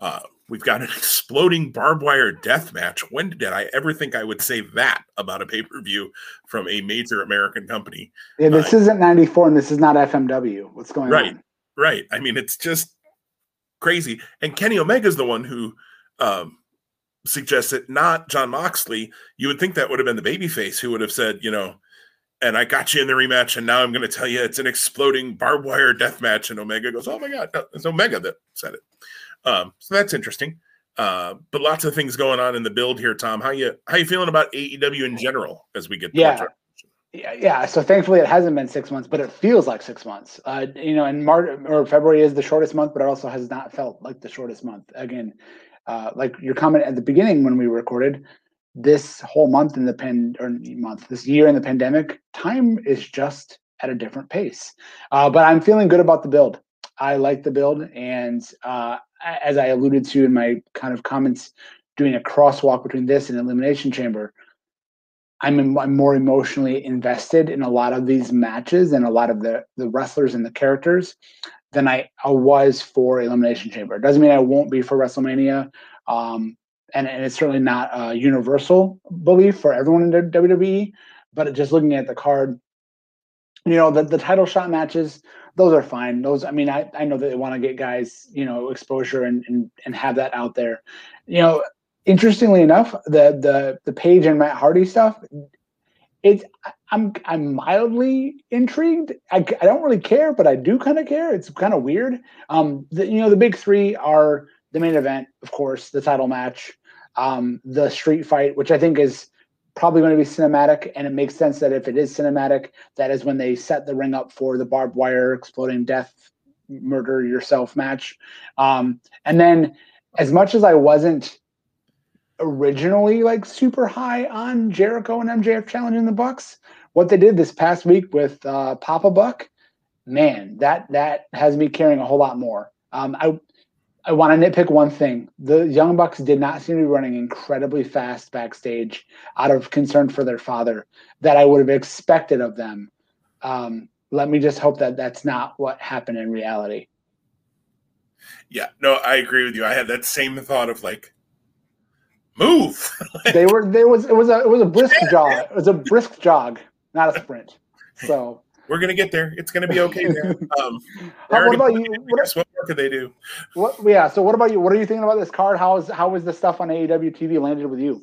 Uh, we've got an exploding barbed wire death match. When did I ever think I would say that about a pay per view from a major American company? Yeah, this uh, isn't 94 and this is not FMW. What's going right, on? Right, right. I mean, it's just crazy. And Kenny Omega's the one who um, it, not Jon Moxley. You would think that would have been the babyface who would have said, you know, and I got you in the rematch, and now I'm going to tell you it's an exploding barbed wire death match. And Omega goes, "Oh my god, no, it's Omega that said it." Um, so that's interesting. Uh, but lots of things going on in the build here, Tom. How you how you feeling about AEW in general as we get yeah. Yeah. So thankfully, it hasn't been six months, but it feels like six months. Uh, you know, and March or February is the shortest month, but it also has not felt like the shortest month. Again, uh, like your comment at the beginning when we recorded, this whole month in the pen or month, this year in the pandemic, time is just at a different pace. Uh, but I'm feeling good about the build. I like the build, and uh, as I alluded to in my kind of comments, doing a crosswalk between this and Elimination Chamber, I'm, I'm more emotionally invested in a lot of these matches and a lot of the the wrestlers and the characters than I, I was for Elimination Chamber. It doesn't mean I won't be for WrestleMania. Um, and, and it's certainly not a universal belief for everyone in WWE. But just looking at the card, you know, the, the title shot matches, those are fine. Those, I mean, I, I know that they want to get guys, you know, exposure and, and and have that out there. You know, interestingly enough, the the the Page and Matt Hardy stuff, it's I'm I'm mildly intrigued. I, I don't really care, but I do kind of care. It's kind of weird. Um, the, you know, the big three are the main event, of course, the title match, um, the street fight, which I think is probably going to be cinematic, and it makes sense that if it is cinematic, that is when they set the ring up for the barbed wire exploding death, murder yourself match. Um, and then, as much as I wasn't originally like super high on Jericho and MJF challenging the Bucks, what they did this past week with uh, Papa Buck, man, that that has me caring a whole lot more. Um, I I want to nitpick one thing. The Young Bucks did not seem to be running incredibly fast backstage out of concern for their father that I would have expected of them. Um, let me just hope that that's not what happened in reality. Yeah, no, I agree with you. I had that same thought of like, move. they were there was it was a it was a brisk jog. It was a brisk jog, not a sprint. So we're gonna get there. It's gonna be okay. There. Um, what about you? What, what more could they do? What? Yeah. So what about you? What are you thinking about this card? How is how is the stuff on AEW TV landed with you?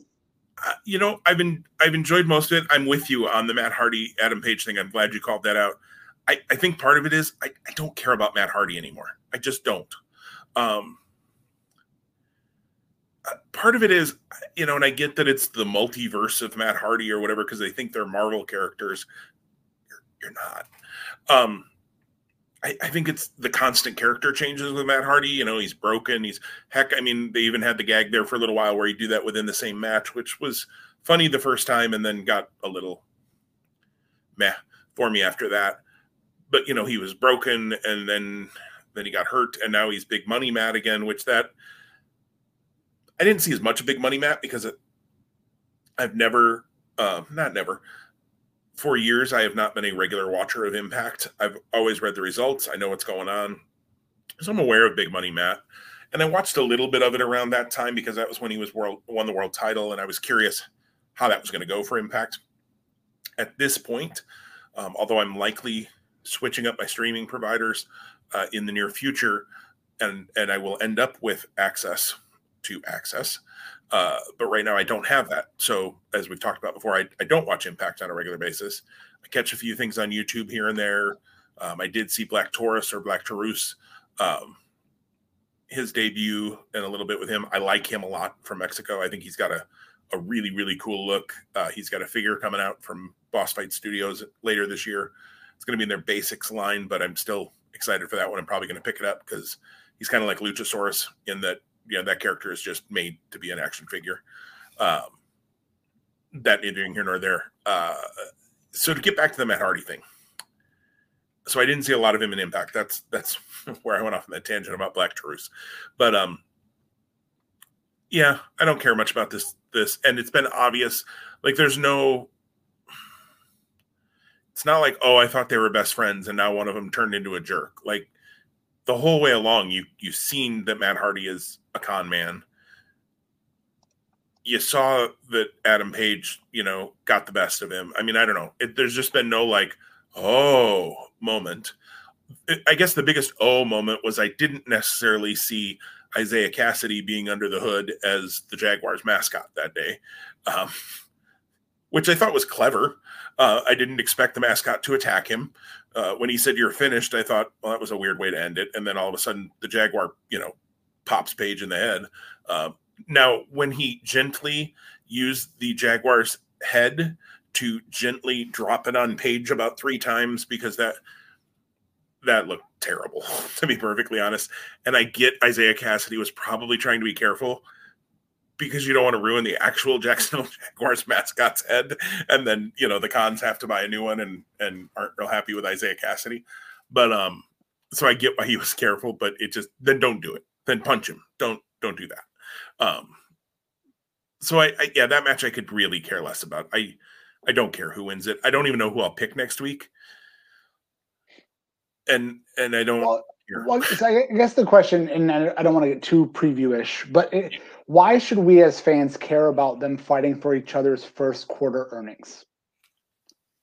Uh, you know, I've been I've enjoyed most of it. I'm with you on the Matt Hardy Adam Page thing. I'm glad you called that out. I, I think part of it is I, I don't care about Matt Hardy anymore. I just don't. Um, part of it is, you know, and I get that it's the multiverse of Matt Hardy or whatever because they think they're Marvel characters you're not. Um, I, I, think it's the constant character changes with Matt Hardy. You know, he's broken. He's heck. I mean, they even had the gag there for a little while where he do that within the same match, which was funny the first time, and then got a little meh for me after that. But you know, he was broken, and then then he got hurt, and now he's big money Matt again. Which that I didn't see as much of big money Matt because it, I've never, uh, not never for years, I have not been a regular watcher of Impact. I've always read the results. I know what's going on. So I'm aware of Big Money Matt. And I watched a little bit of it around that time because that was when he was world won the world title, and I was curious how that was going to go for Impact. At this point, um, although I'm likely switching up my streaming providers uh, in the near future, and and I will end up with access to access. Uh, but right now I don't have that. So as we've talked about before, I, I don't watch Impact on a regular basis. I catch a few things on YouTube here and there. Um, I did see Black Taurus or Black Taurus, um, his debut and a little bit with him. I like him a lot from Mexico. I think he's got a, a really, really cool look. Uh, he's got a figure coming out from Boss Fight Studios later this year It's going to be in their basics line, but I'm still excited for that one. I'm probably going to pick it up because he's kind of like Luchasaurus in that you know that character is just made to be an action figure. Um, that neither here nor there. Uh, so to get back to the Matt Hardy thing, so I didn't see a lot of him in Impact. That's that's where I went off on that tangent about Black Taurus, but um, yeah, I don't care much about this this, and it's been obvious. Like, there's no. It's not like oh, I thought they were best friends, and now one of them turned into a jerk. Like the whole way along, you you've seen that Matt Hardy is a con man. You saw that Adam Page, you know, got the best of him. I mean, I don't know. It, there's just been no like, oh moment. I guess the biggest oh moment was I didn't necessarily see Isiah Kassidy being under the hood as the Jaguars mascot that day, um, which I thought was clever. Uh, I didn't expect the mascot to attack him. Uh, when he said you're finished, I thought, well, that was a weird way to end it. And then all of a sudden, the Jaguar, you know, pops Page in the head. Uh, now, when he gently used the Jaguar's head to gently drop it on Page about three times because that that looked terrible, to be perfectly honest. And I get Isiah Kassidy was probably trying to be careful because you don't want to ruin the actual Jacksonville Jaguars mascot's head, and then you know the Khans have to buy a new one and and aren't real happy with Isiah Kassidy. But um, so I get why he was careful, but it just then don't do it. Then punch him. Don't don't do that. Um, so I, I yeah, that match I could really care less about. I I don't care who wins it. I don't even know who I'll pick next week and and I don't. Well, well so I guess the question, and I don't want to get too previewish, but it, why should we as fans care about them fighting for each other's first quarter earnings?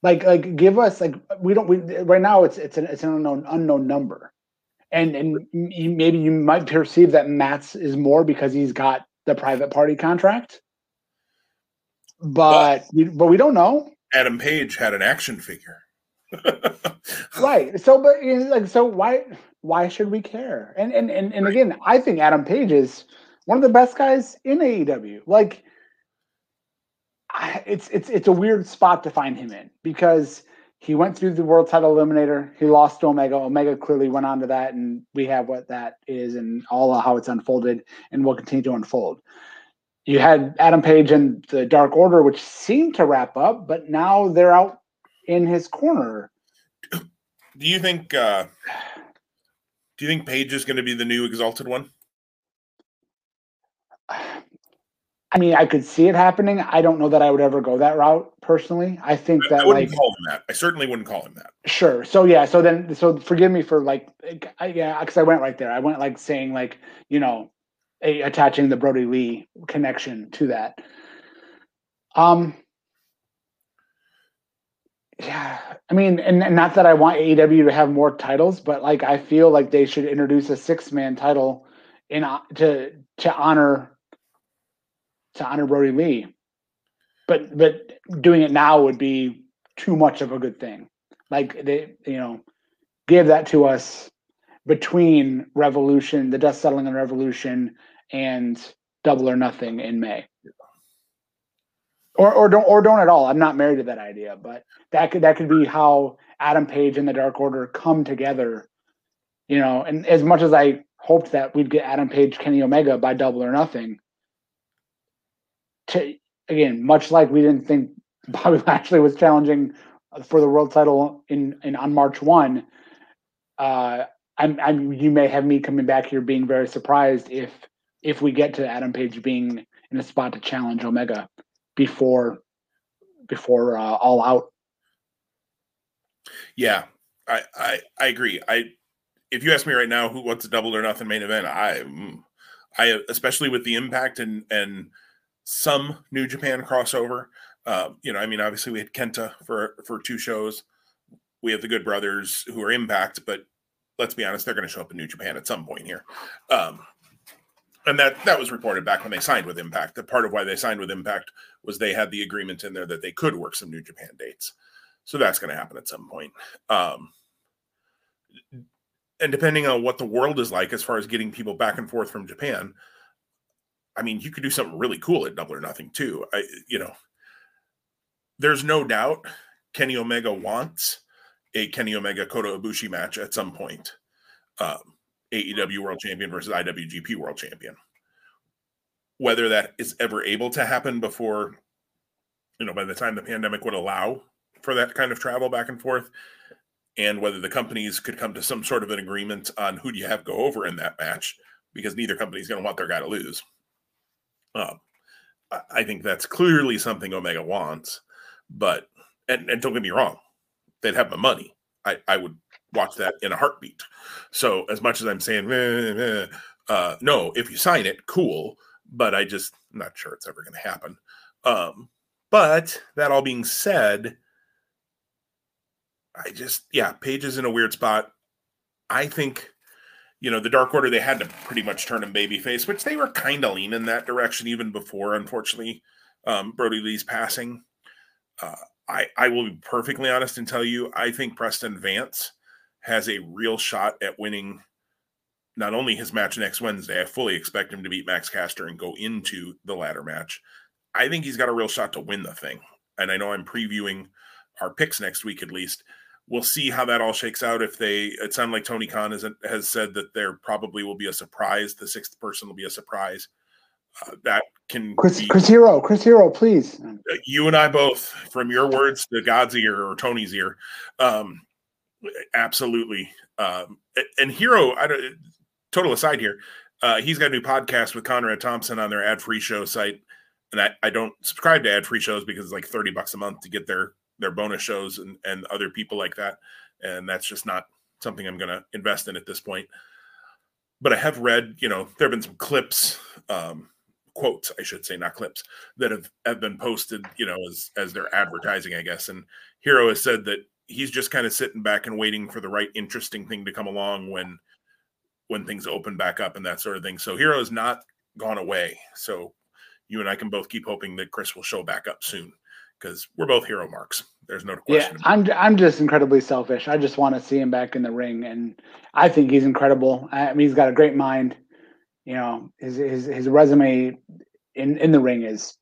Like, like, give us like we don't. We right now it's it's an it's an unknown unknown number, and and maybe you might perceive that Matt's is more because he's got the private party contract, but but, but we don't know. Adam Page had an action figure. right. So, but like, so why why should we care? And and and, and right. again, I think Adam Page is one of the best guys in AEW. Like, it's it's it's a weird spot to find him in because he went through the world title eliminator. He lost to Omega. Omega clearly went on to that, and we have what that is and all how it's unfolded and will continue to unfold. You had Adam Page and the Dark Order, which seemed to wrap up, but now they're out in his corner. Do you think? uh Do you think Page is going to be the new Exalted One? I mean, I could see it happening. I don't know that I would ever go that route personally. I think that I wouldn't like, call him that. I certainly wouldn't call him that. Sure. So yeah. So then, so forgive me for like, I, yeah, because I went right there. I went like saying like, you know, a, attaching the Brodie Lee connection to that. Um, yeah, I mean, and, and not that I want AEW to have more titles, but like I feel like they should introduce a six man title in uh, to to honor to honor Brodie Lee. But but doing it now would be too much of a good thing. Like they, you know, give that to us between Revolution, the dust settling on Revolution, and Double or Nothing in May or or don't or don't at all. I'm not married to that idea, but that could that could be how Adam Page and the Dark Order come together. You know, and as much as I hoped that we'd get Adam Page, Kenny Omega by double or nothing, again, much like we didn't think Bobby Lashley was challenging for the world title in, in on March one. Uh, I'm, I'm you may have me coming back here being very surprised if if we get to Adam Page being in a spot to challenge Omega before before uh, all out. Yeah, I, I I agree. I if you ask me right now who what's a double or nothing main event, I mm, I especially with the impact and and some New Japan crossover. Uh, you know, I mean, obviously we had Kenta for for two shows. We have the Good Brothers who are Impact, but let's be honest, they're going to show up in New Japan at some point here. Um, and that that was reported back when they signed with Impact. That part of why they signed with Impact was they had the agreement in there that they could work some New Japan dates. So that's going to happen at some point. Um, and depending on what the world is like as far as getting people back and forth from Japan, I mean, you could do something really cool at Double or Nothing too. I, you know, there's no doubt Kenny Omega wants a Kenny Omega Kota Ibushi match at some point. Um, AEW World Champion versus IWGP World Champion. Whether that is ever able to happen before, you know, by the time the pandemic would allow for that kind of travel back and forth, and whether the companies could come to some sort of an agreement on who do you have go over in that match, because neither company is going to want their guy to lose. Um, I think that's clearly something Omega wants, but and, and don't get me wrong, they'd have the money. I, I would watch that in a heartbeat. So as much as I'm saying, uh, no, if you sign it, cool. But I just I'm not sure it's ever going to happen. Um, but that all being said, I just yeah, Page is in a weird spot. I think you know the Dark Order they had to pretty much turn him babyface, which they were kind of leaning that direction even before, unfortunately, um, Brodie Lee's passing. Uh, I I will be perfectly honest and tell you I think Preston Vance has a real shot at winning not only his match next Wednesday, I fully expect him to beat Max Caster and go into the ladder match. I think he's got a real shot to win the thing. And I know I'm previewing our picks next week at least. We'll see how that all shakes out. If they, it sounds like Tony Khan has, has said that there probably will be a surprise. The sixth person will be a surprise. Uh, that can Chris, be, Chris Hero, Chris Hero, please. You and I both, from your words to God's ear or Tony's ear, um, Absolutely. Um, and Hero, I don't, total aside here, uh, he's got a new podcast with Conrad Thompson on their ad free show site. And I, I don't subscribe to ad free shows because it's like 30 bucks a month to get their, their bonus shows and, and other people like that. And that's just not something I'm going to invest in at this point. But I have read, you know, there have been some clips, um, quotes, I should say, not clips, that have, have been posted, you know, as, as their advertising, I guess. And Hero has said that he's just kind of sitting back and waiting for the right interesting thing to come along when when things open back up and that sort of thing. So Hero has not gone away. So you and I can both keep hoping that Chris will show back up soon because we're both hero marks. There's no question. Yeah, I'm I'm just incredibly selfish. I just want to see him back in the ring, and I think he's incredible. I mean, he's got a great mind. You know, his his his resume in in the ring is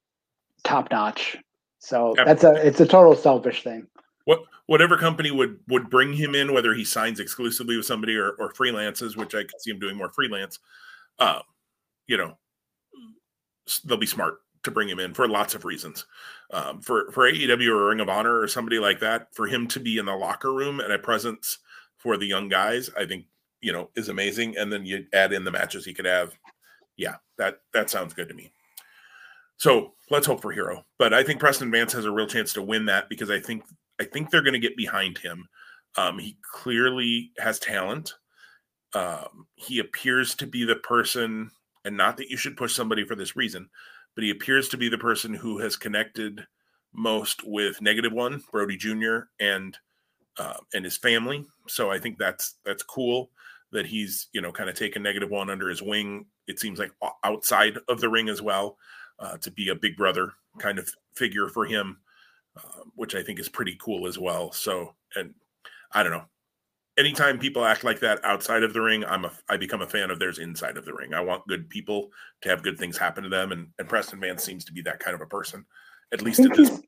top notch. So that's a it's a total selfish thing what whatever company would would bring him in, whether he signs exclusively with somebody or, or freelances, which I can see him doing more freelance, uh, you know, they'll be smart to bring him in for lots of reasons. Um, for for AEW or Ring of Honor or somebody like that, for him to be in the locker room and a presence for the young guys, I think you know is amazing. And then you add in the matches he could have. Yeah, that that sounds good to me. So let's hope for Hero. But I think Preston Vance has a real chance to win that because I think I think they're going to get behind him. Um, he clearly has talent. Um, he appears to be the person, and not that you should push somebody for this reason, but he appears to be the person who has connected most with Negative One, Brodie Jr. and uh, and his family. So I think that's that's cool that he's you know kind of taken Negative One under his wing. It seems like outside of the ring as well uh, to be a big brother kind of figure for him. Um, which I think is pretty cool as well. So, and I don't know. Anytime people act like that outside of the ring, I'm a I become a fan of theirs inside of the ring. I want good people to have good things happen to them, and, and Preston Vance seems to be that kind of a person, at least at this.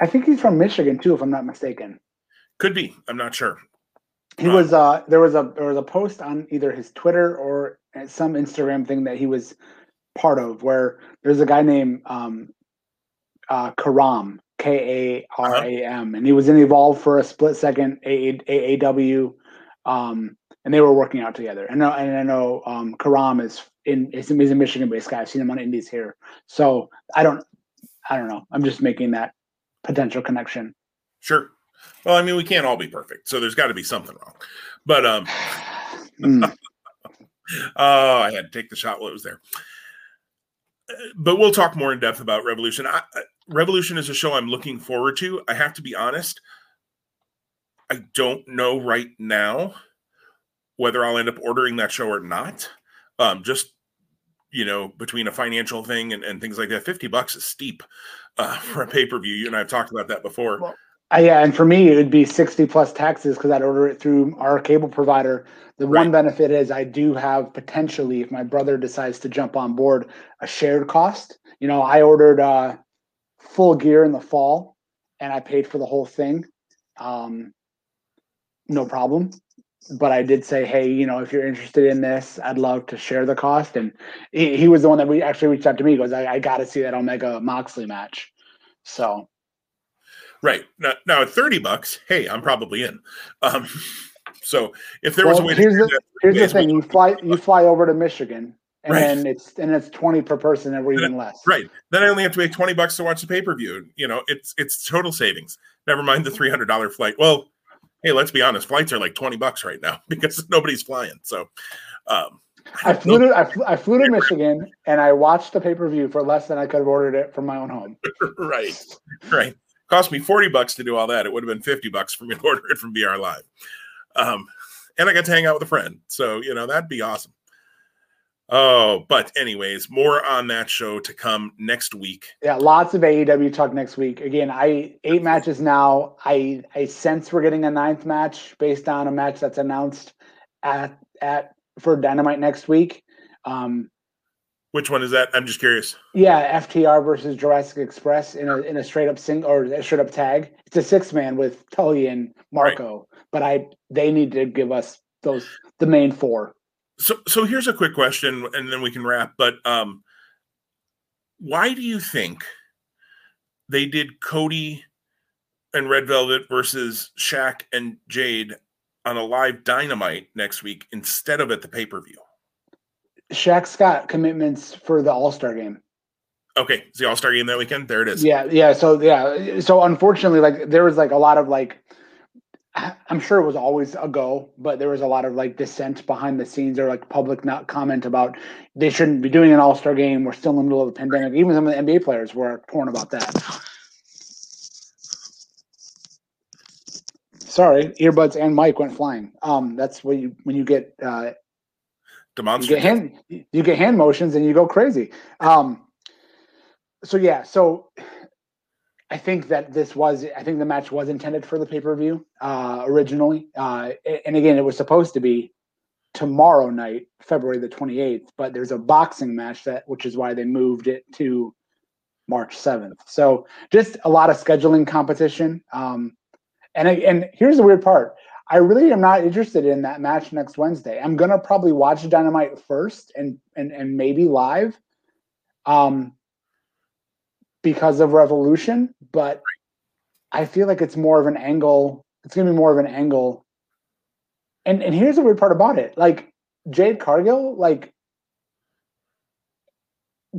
I think he's from Michigan too, if I'm not mistaken. Could be. I'm not sure. He uh, was uh there was a there was a post on either his Twitter or some Instagram thing that he was part of where there's a guy named um uh Karam K A R A M, and he was in Evolve for a split second. AAW, um, and they were working out together. And, I, and I know um, Karam is in is, he's a Michigan based guy. I've seen him on Indies here, so I don't I don't know. I'm just making that potential connection. Sure. Well, I mean, we can't all be perfect, so there's got to be something wrong. But um, mm. oh, I had to take the shot while it was there but we'll talk more in depth about Revolution. I, Revolution is a show I'm looking forward to. I have to be honest. I don't know right now whether I'll end up ordering that show or not. Um, just you know, between a financial thing and, and things like that, 50 bucks is steep uh, for a pay per view. You and I've talked about that before. Well, uh, yeah, and for me, it would be 60 plus taxes because I'd order it through our cable provider. The right. one benefit is I do have potentially, if my brother decides to jump on board, a shared cost. You know, I ordered uh, full gear in the fall and I paid for the whole thing. Um, no problem. But I did say, hey, you know, if you're interested in this, I'd love to share the cost. And he, he was the one that we actually reached out to me. He goes, I, I got to see that Omega Moxley match. So, right now, now at thirty bucks, hey, I'm probably in. Um, so if there was a way, here's to the, here's the thing: you fly you fly over to Michigan, and right. then it's and it's twenty per person, or even less. Right. Then I only have to pay twenty bucks to watch the pay per view. You know, it's it's total savings. Never mind the three hundred dollar flight. Well, hey, let's be honest, flights are like twenty bucks right now because nobody's flying. So. Um, I flew to I flew, I flew to Michigan and I watched the pay per view for less than I could have ordered it from my own home. right, right. Cost me forty bucks to do all that. It would have been fifty bucks for me to order it from B/R Live. Um, and I got to hang out with a friend. So, you know, that'd be awesome. Oh, but anyways, more on that show to come next week. Yeah, lots of AEW talk next week. Again, I eight matches now. I I sense we're getting a ninth match based on a match that's announced at at for Dynamite next week. Um which one is that? I'm just curious. Yeah, FTR versus Jurassic Express in a in a straight up sing or a straight up tag. It's a six man with Tully and Marco. Right. But I they need to give us those the main four. So so here's a quick question and then we can wrap. But um why do you think they did Cody and Red Velvet versus Shaq and Jade on a live dynamite next week instead of at the pay-per-view? Shaq's got commitments for the All Star game. Okay, it's the All Star game that weekend. There it is. Yeah, yeah. So yeah, so unfortunately, like there was like a lot of like I'm sure it was always a go, but there was a lot of like dissent behind the scenes or like public not comment about they shouldn't be doing an all star game. We're still in the middle of the pandemic. Even some of the NBA players were torn about that. Sorry, earbuds and mic went flying. Um, that's when you when you get uh, demonstrative. You get hand you get hand motions and you go crazy. Um, so yeah, so I think that this was, I think the match was intended for the pay per view uh, originally. Uh, and again, it was supposed to be tomorrow night, February the 28th, but there's a boxing match that, which is why they moved it to March 7th. So just a lot of scheduling competition. Um, and, and here's the weird part. I really am not interested in that match next Wednesday. I'm gonna probably watch Dynamite first and and and maybe live. Um, because of Revolution, but I feel like it's more of an angle. It's going to be more of an angle. And and here's the weird part about it: like Jade Cargill, like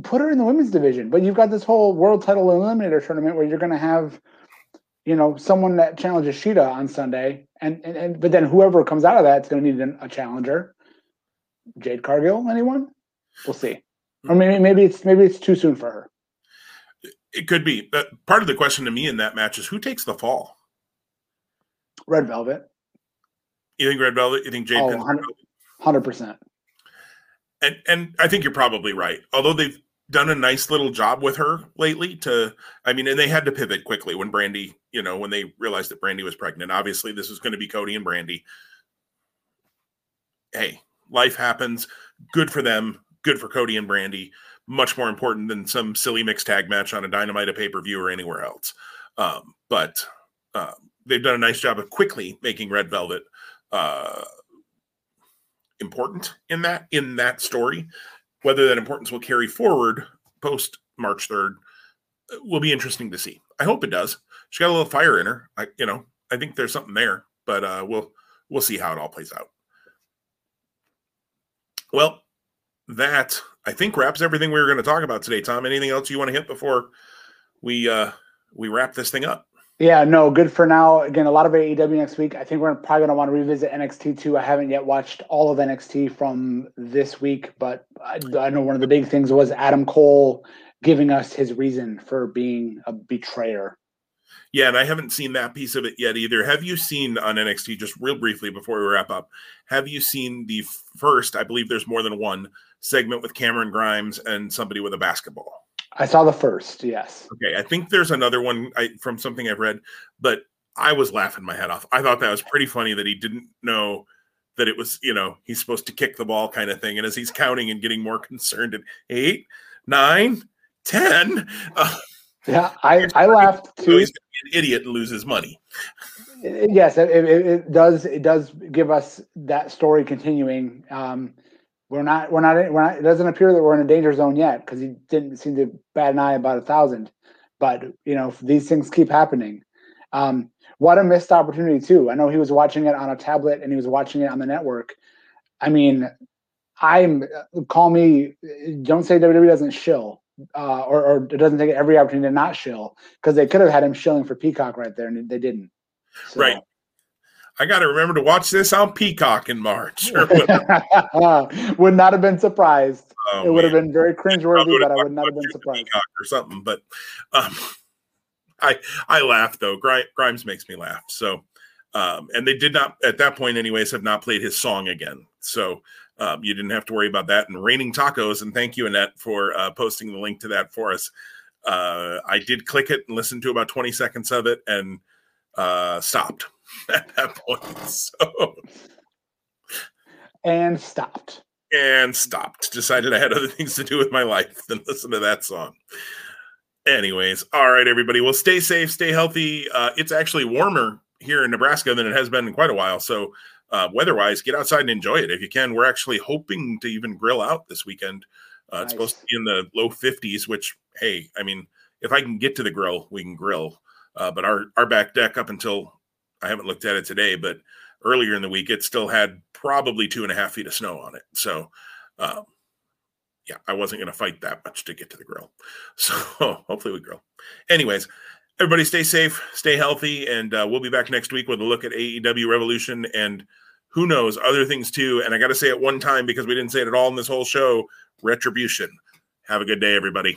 put her in the women's division, but you've got this whole world title eliminator tournament where you're going to have, you know, someone that challenges Shida on Sunday, and and, and but then whoever comes out of that is going to need a challenger. Jade Cargill, anyone? We'll see. Or hmm. maybe maybe it's maybe it's too soon for her. It could be. But part of the question to me in that match is who takes the fall? Red Velvet. You think Red Velvet? You think Jade? Oh, hundred percent. And and I think you're probably right. Although they've done a nice little job with her lately. To I mean, and they had to pivot quickly when Brandi, you know, when they realized that Brandi was pregnant. Obviously, this is going to be Cody and Brandi. Hey, life happens. Good for them. Good for Cody and Brandi much more important than some silly mixed tag match on a Dynamite, a pay per view, or anywhere else. Um, but uh, they've done a nice job of quickly making Red Velvet uh, important in that in that story. Whether that importance will carry forward post March third uh, will be interesting to see. I hope it does. She got a little fire in her. I you know I think there's something there, but uh, we'll we'll see how it all plays out. Well, that I think wraps everything we were going to talk about today. Tom, anything else you want to hit before we uh we wrap this thing up? Yeah, no, good for now. Again, a lot of AEW next week. I think we're probably going to want to revisit NXT too. I haven't yet watched all of NXT from this week, but I, I know one of the big things was Adam Cole giving us his reason for being a betrayer. Yeah, and I haven't seen that piece of it yet either. Have you seen on NXT, just real briefly before we wrap up, have you seen the first, I believe there's more than one segment with Cameron Grimes and somebody with a basketball. I saw the first, yes. Okay, I think there's another one I, from something I've read, but I was laughing my head off. I thought that was pretty funny that he didn't know that it was, you know, he's supposed to kick the ball kind of thing. And as he's counting and getting more concerned at eight, nine, ten. Uh, yeah, I, I laughed too. He's an idiot and loses money. Yes, it, it, it, does. It does give us that story continuing. Um, we're not. We're not. We're not. It doesn't appear that we're in a danger zone yet because he didn't seem to bat an eye about a thousand. But you know, these things keep happening. Um, what a missed opportunity too. I know he was watching it on a tablet and he was watching it on the network. I mean, I'm call me. Don't say WWE doesn't shill, uh, or, or it doesn't take every opportunity to not shill because they could have had him shilling for Peacock right there and they didn't. So. Right. I got to remember to watch this on Peacock in March. would not have been surprised. Oh, it would man. have been very cringeworthy, but I would not have been surprised. Peacock or something, but um, I I laugh though. Grimes makes me laugh. So, um, and they did not at that point, anyways, have not played his song again. So um, you didn't have to worry about that. And raining tacos, and thank you Annette for uh, posting the link to that for us. Uh, I did click it and listen to about twenty seconds of it, and uh, stopped at that point. So and stopped and stopped. Decided I had other things to do with my life than listen to that song. Anyways, all right, everybody. Well, stay safe, stay healthy. Uh, it's actually warmer here in Nebraska than it has been in quite a while. So, uh, weather-wise, get outside and enjoy it if you can. We're actually hoping to even grill out this weekend. Uh, nice. It's supposed to be in the low 50s, which, hey, I mean, if I can get to the grill, we can grill. Uh, but our our back deck up until I haven't looked at it today, but earlier in the week, it still had probably two and a half feet of snow on it. So, um, yeah, I wasn't going to fight that much to get to the grill. So hopefully we grill. Anyways, everybody stay safe, stay healthy, and uh, we'll be back next week with a look at AEW Revolution and who knows other things too. And I got to say it one time because we didn't say it at all in this whole show. Retribution. Have a good day, everybody.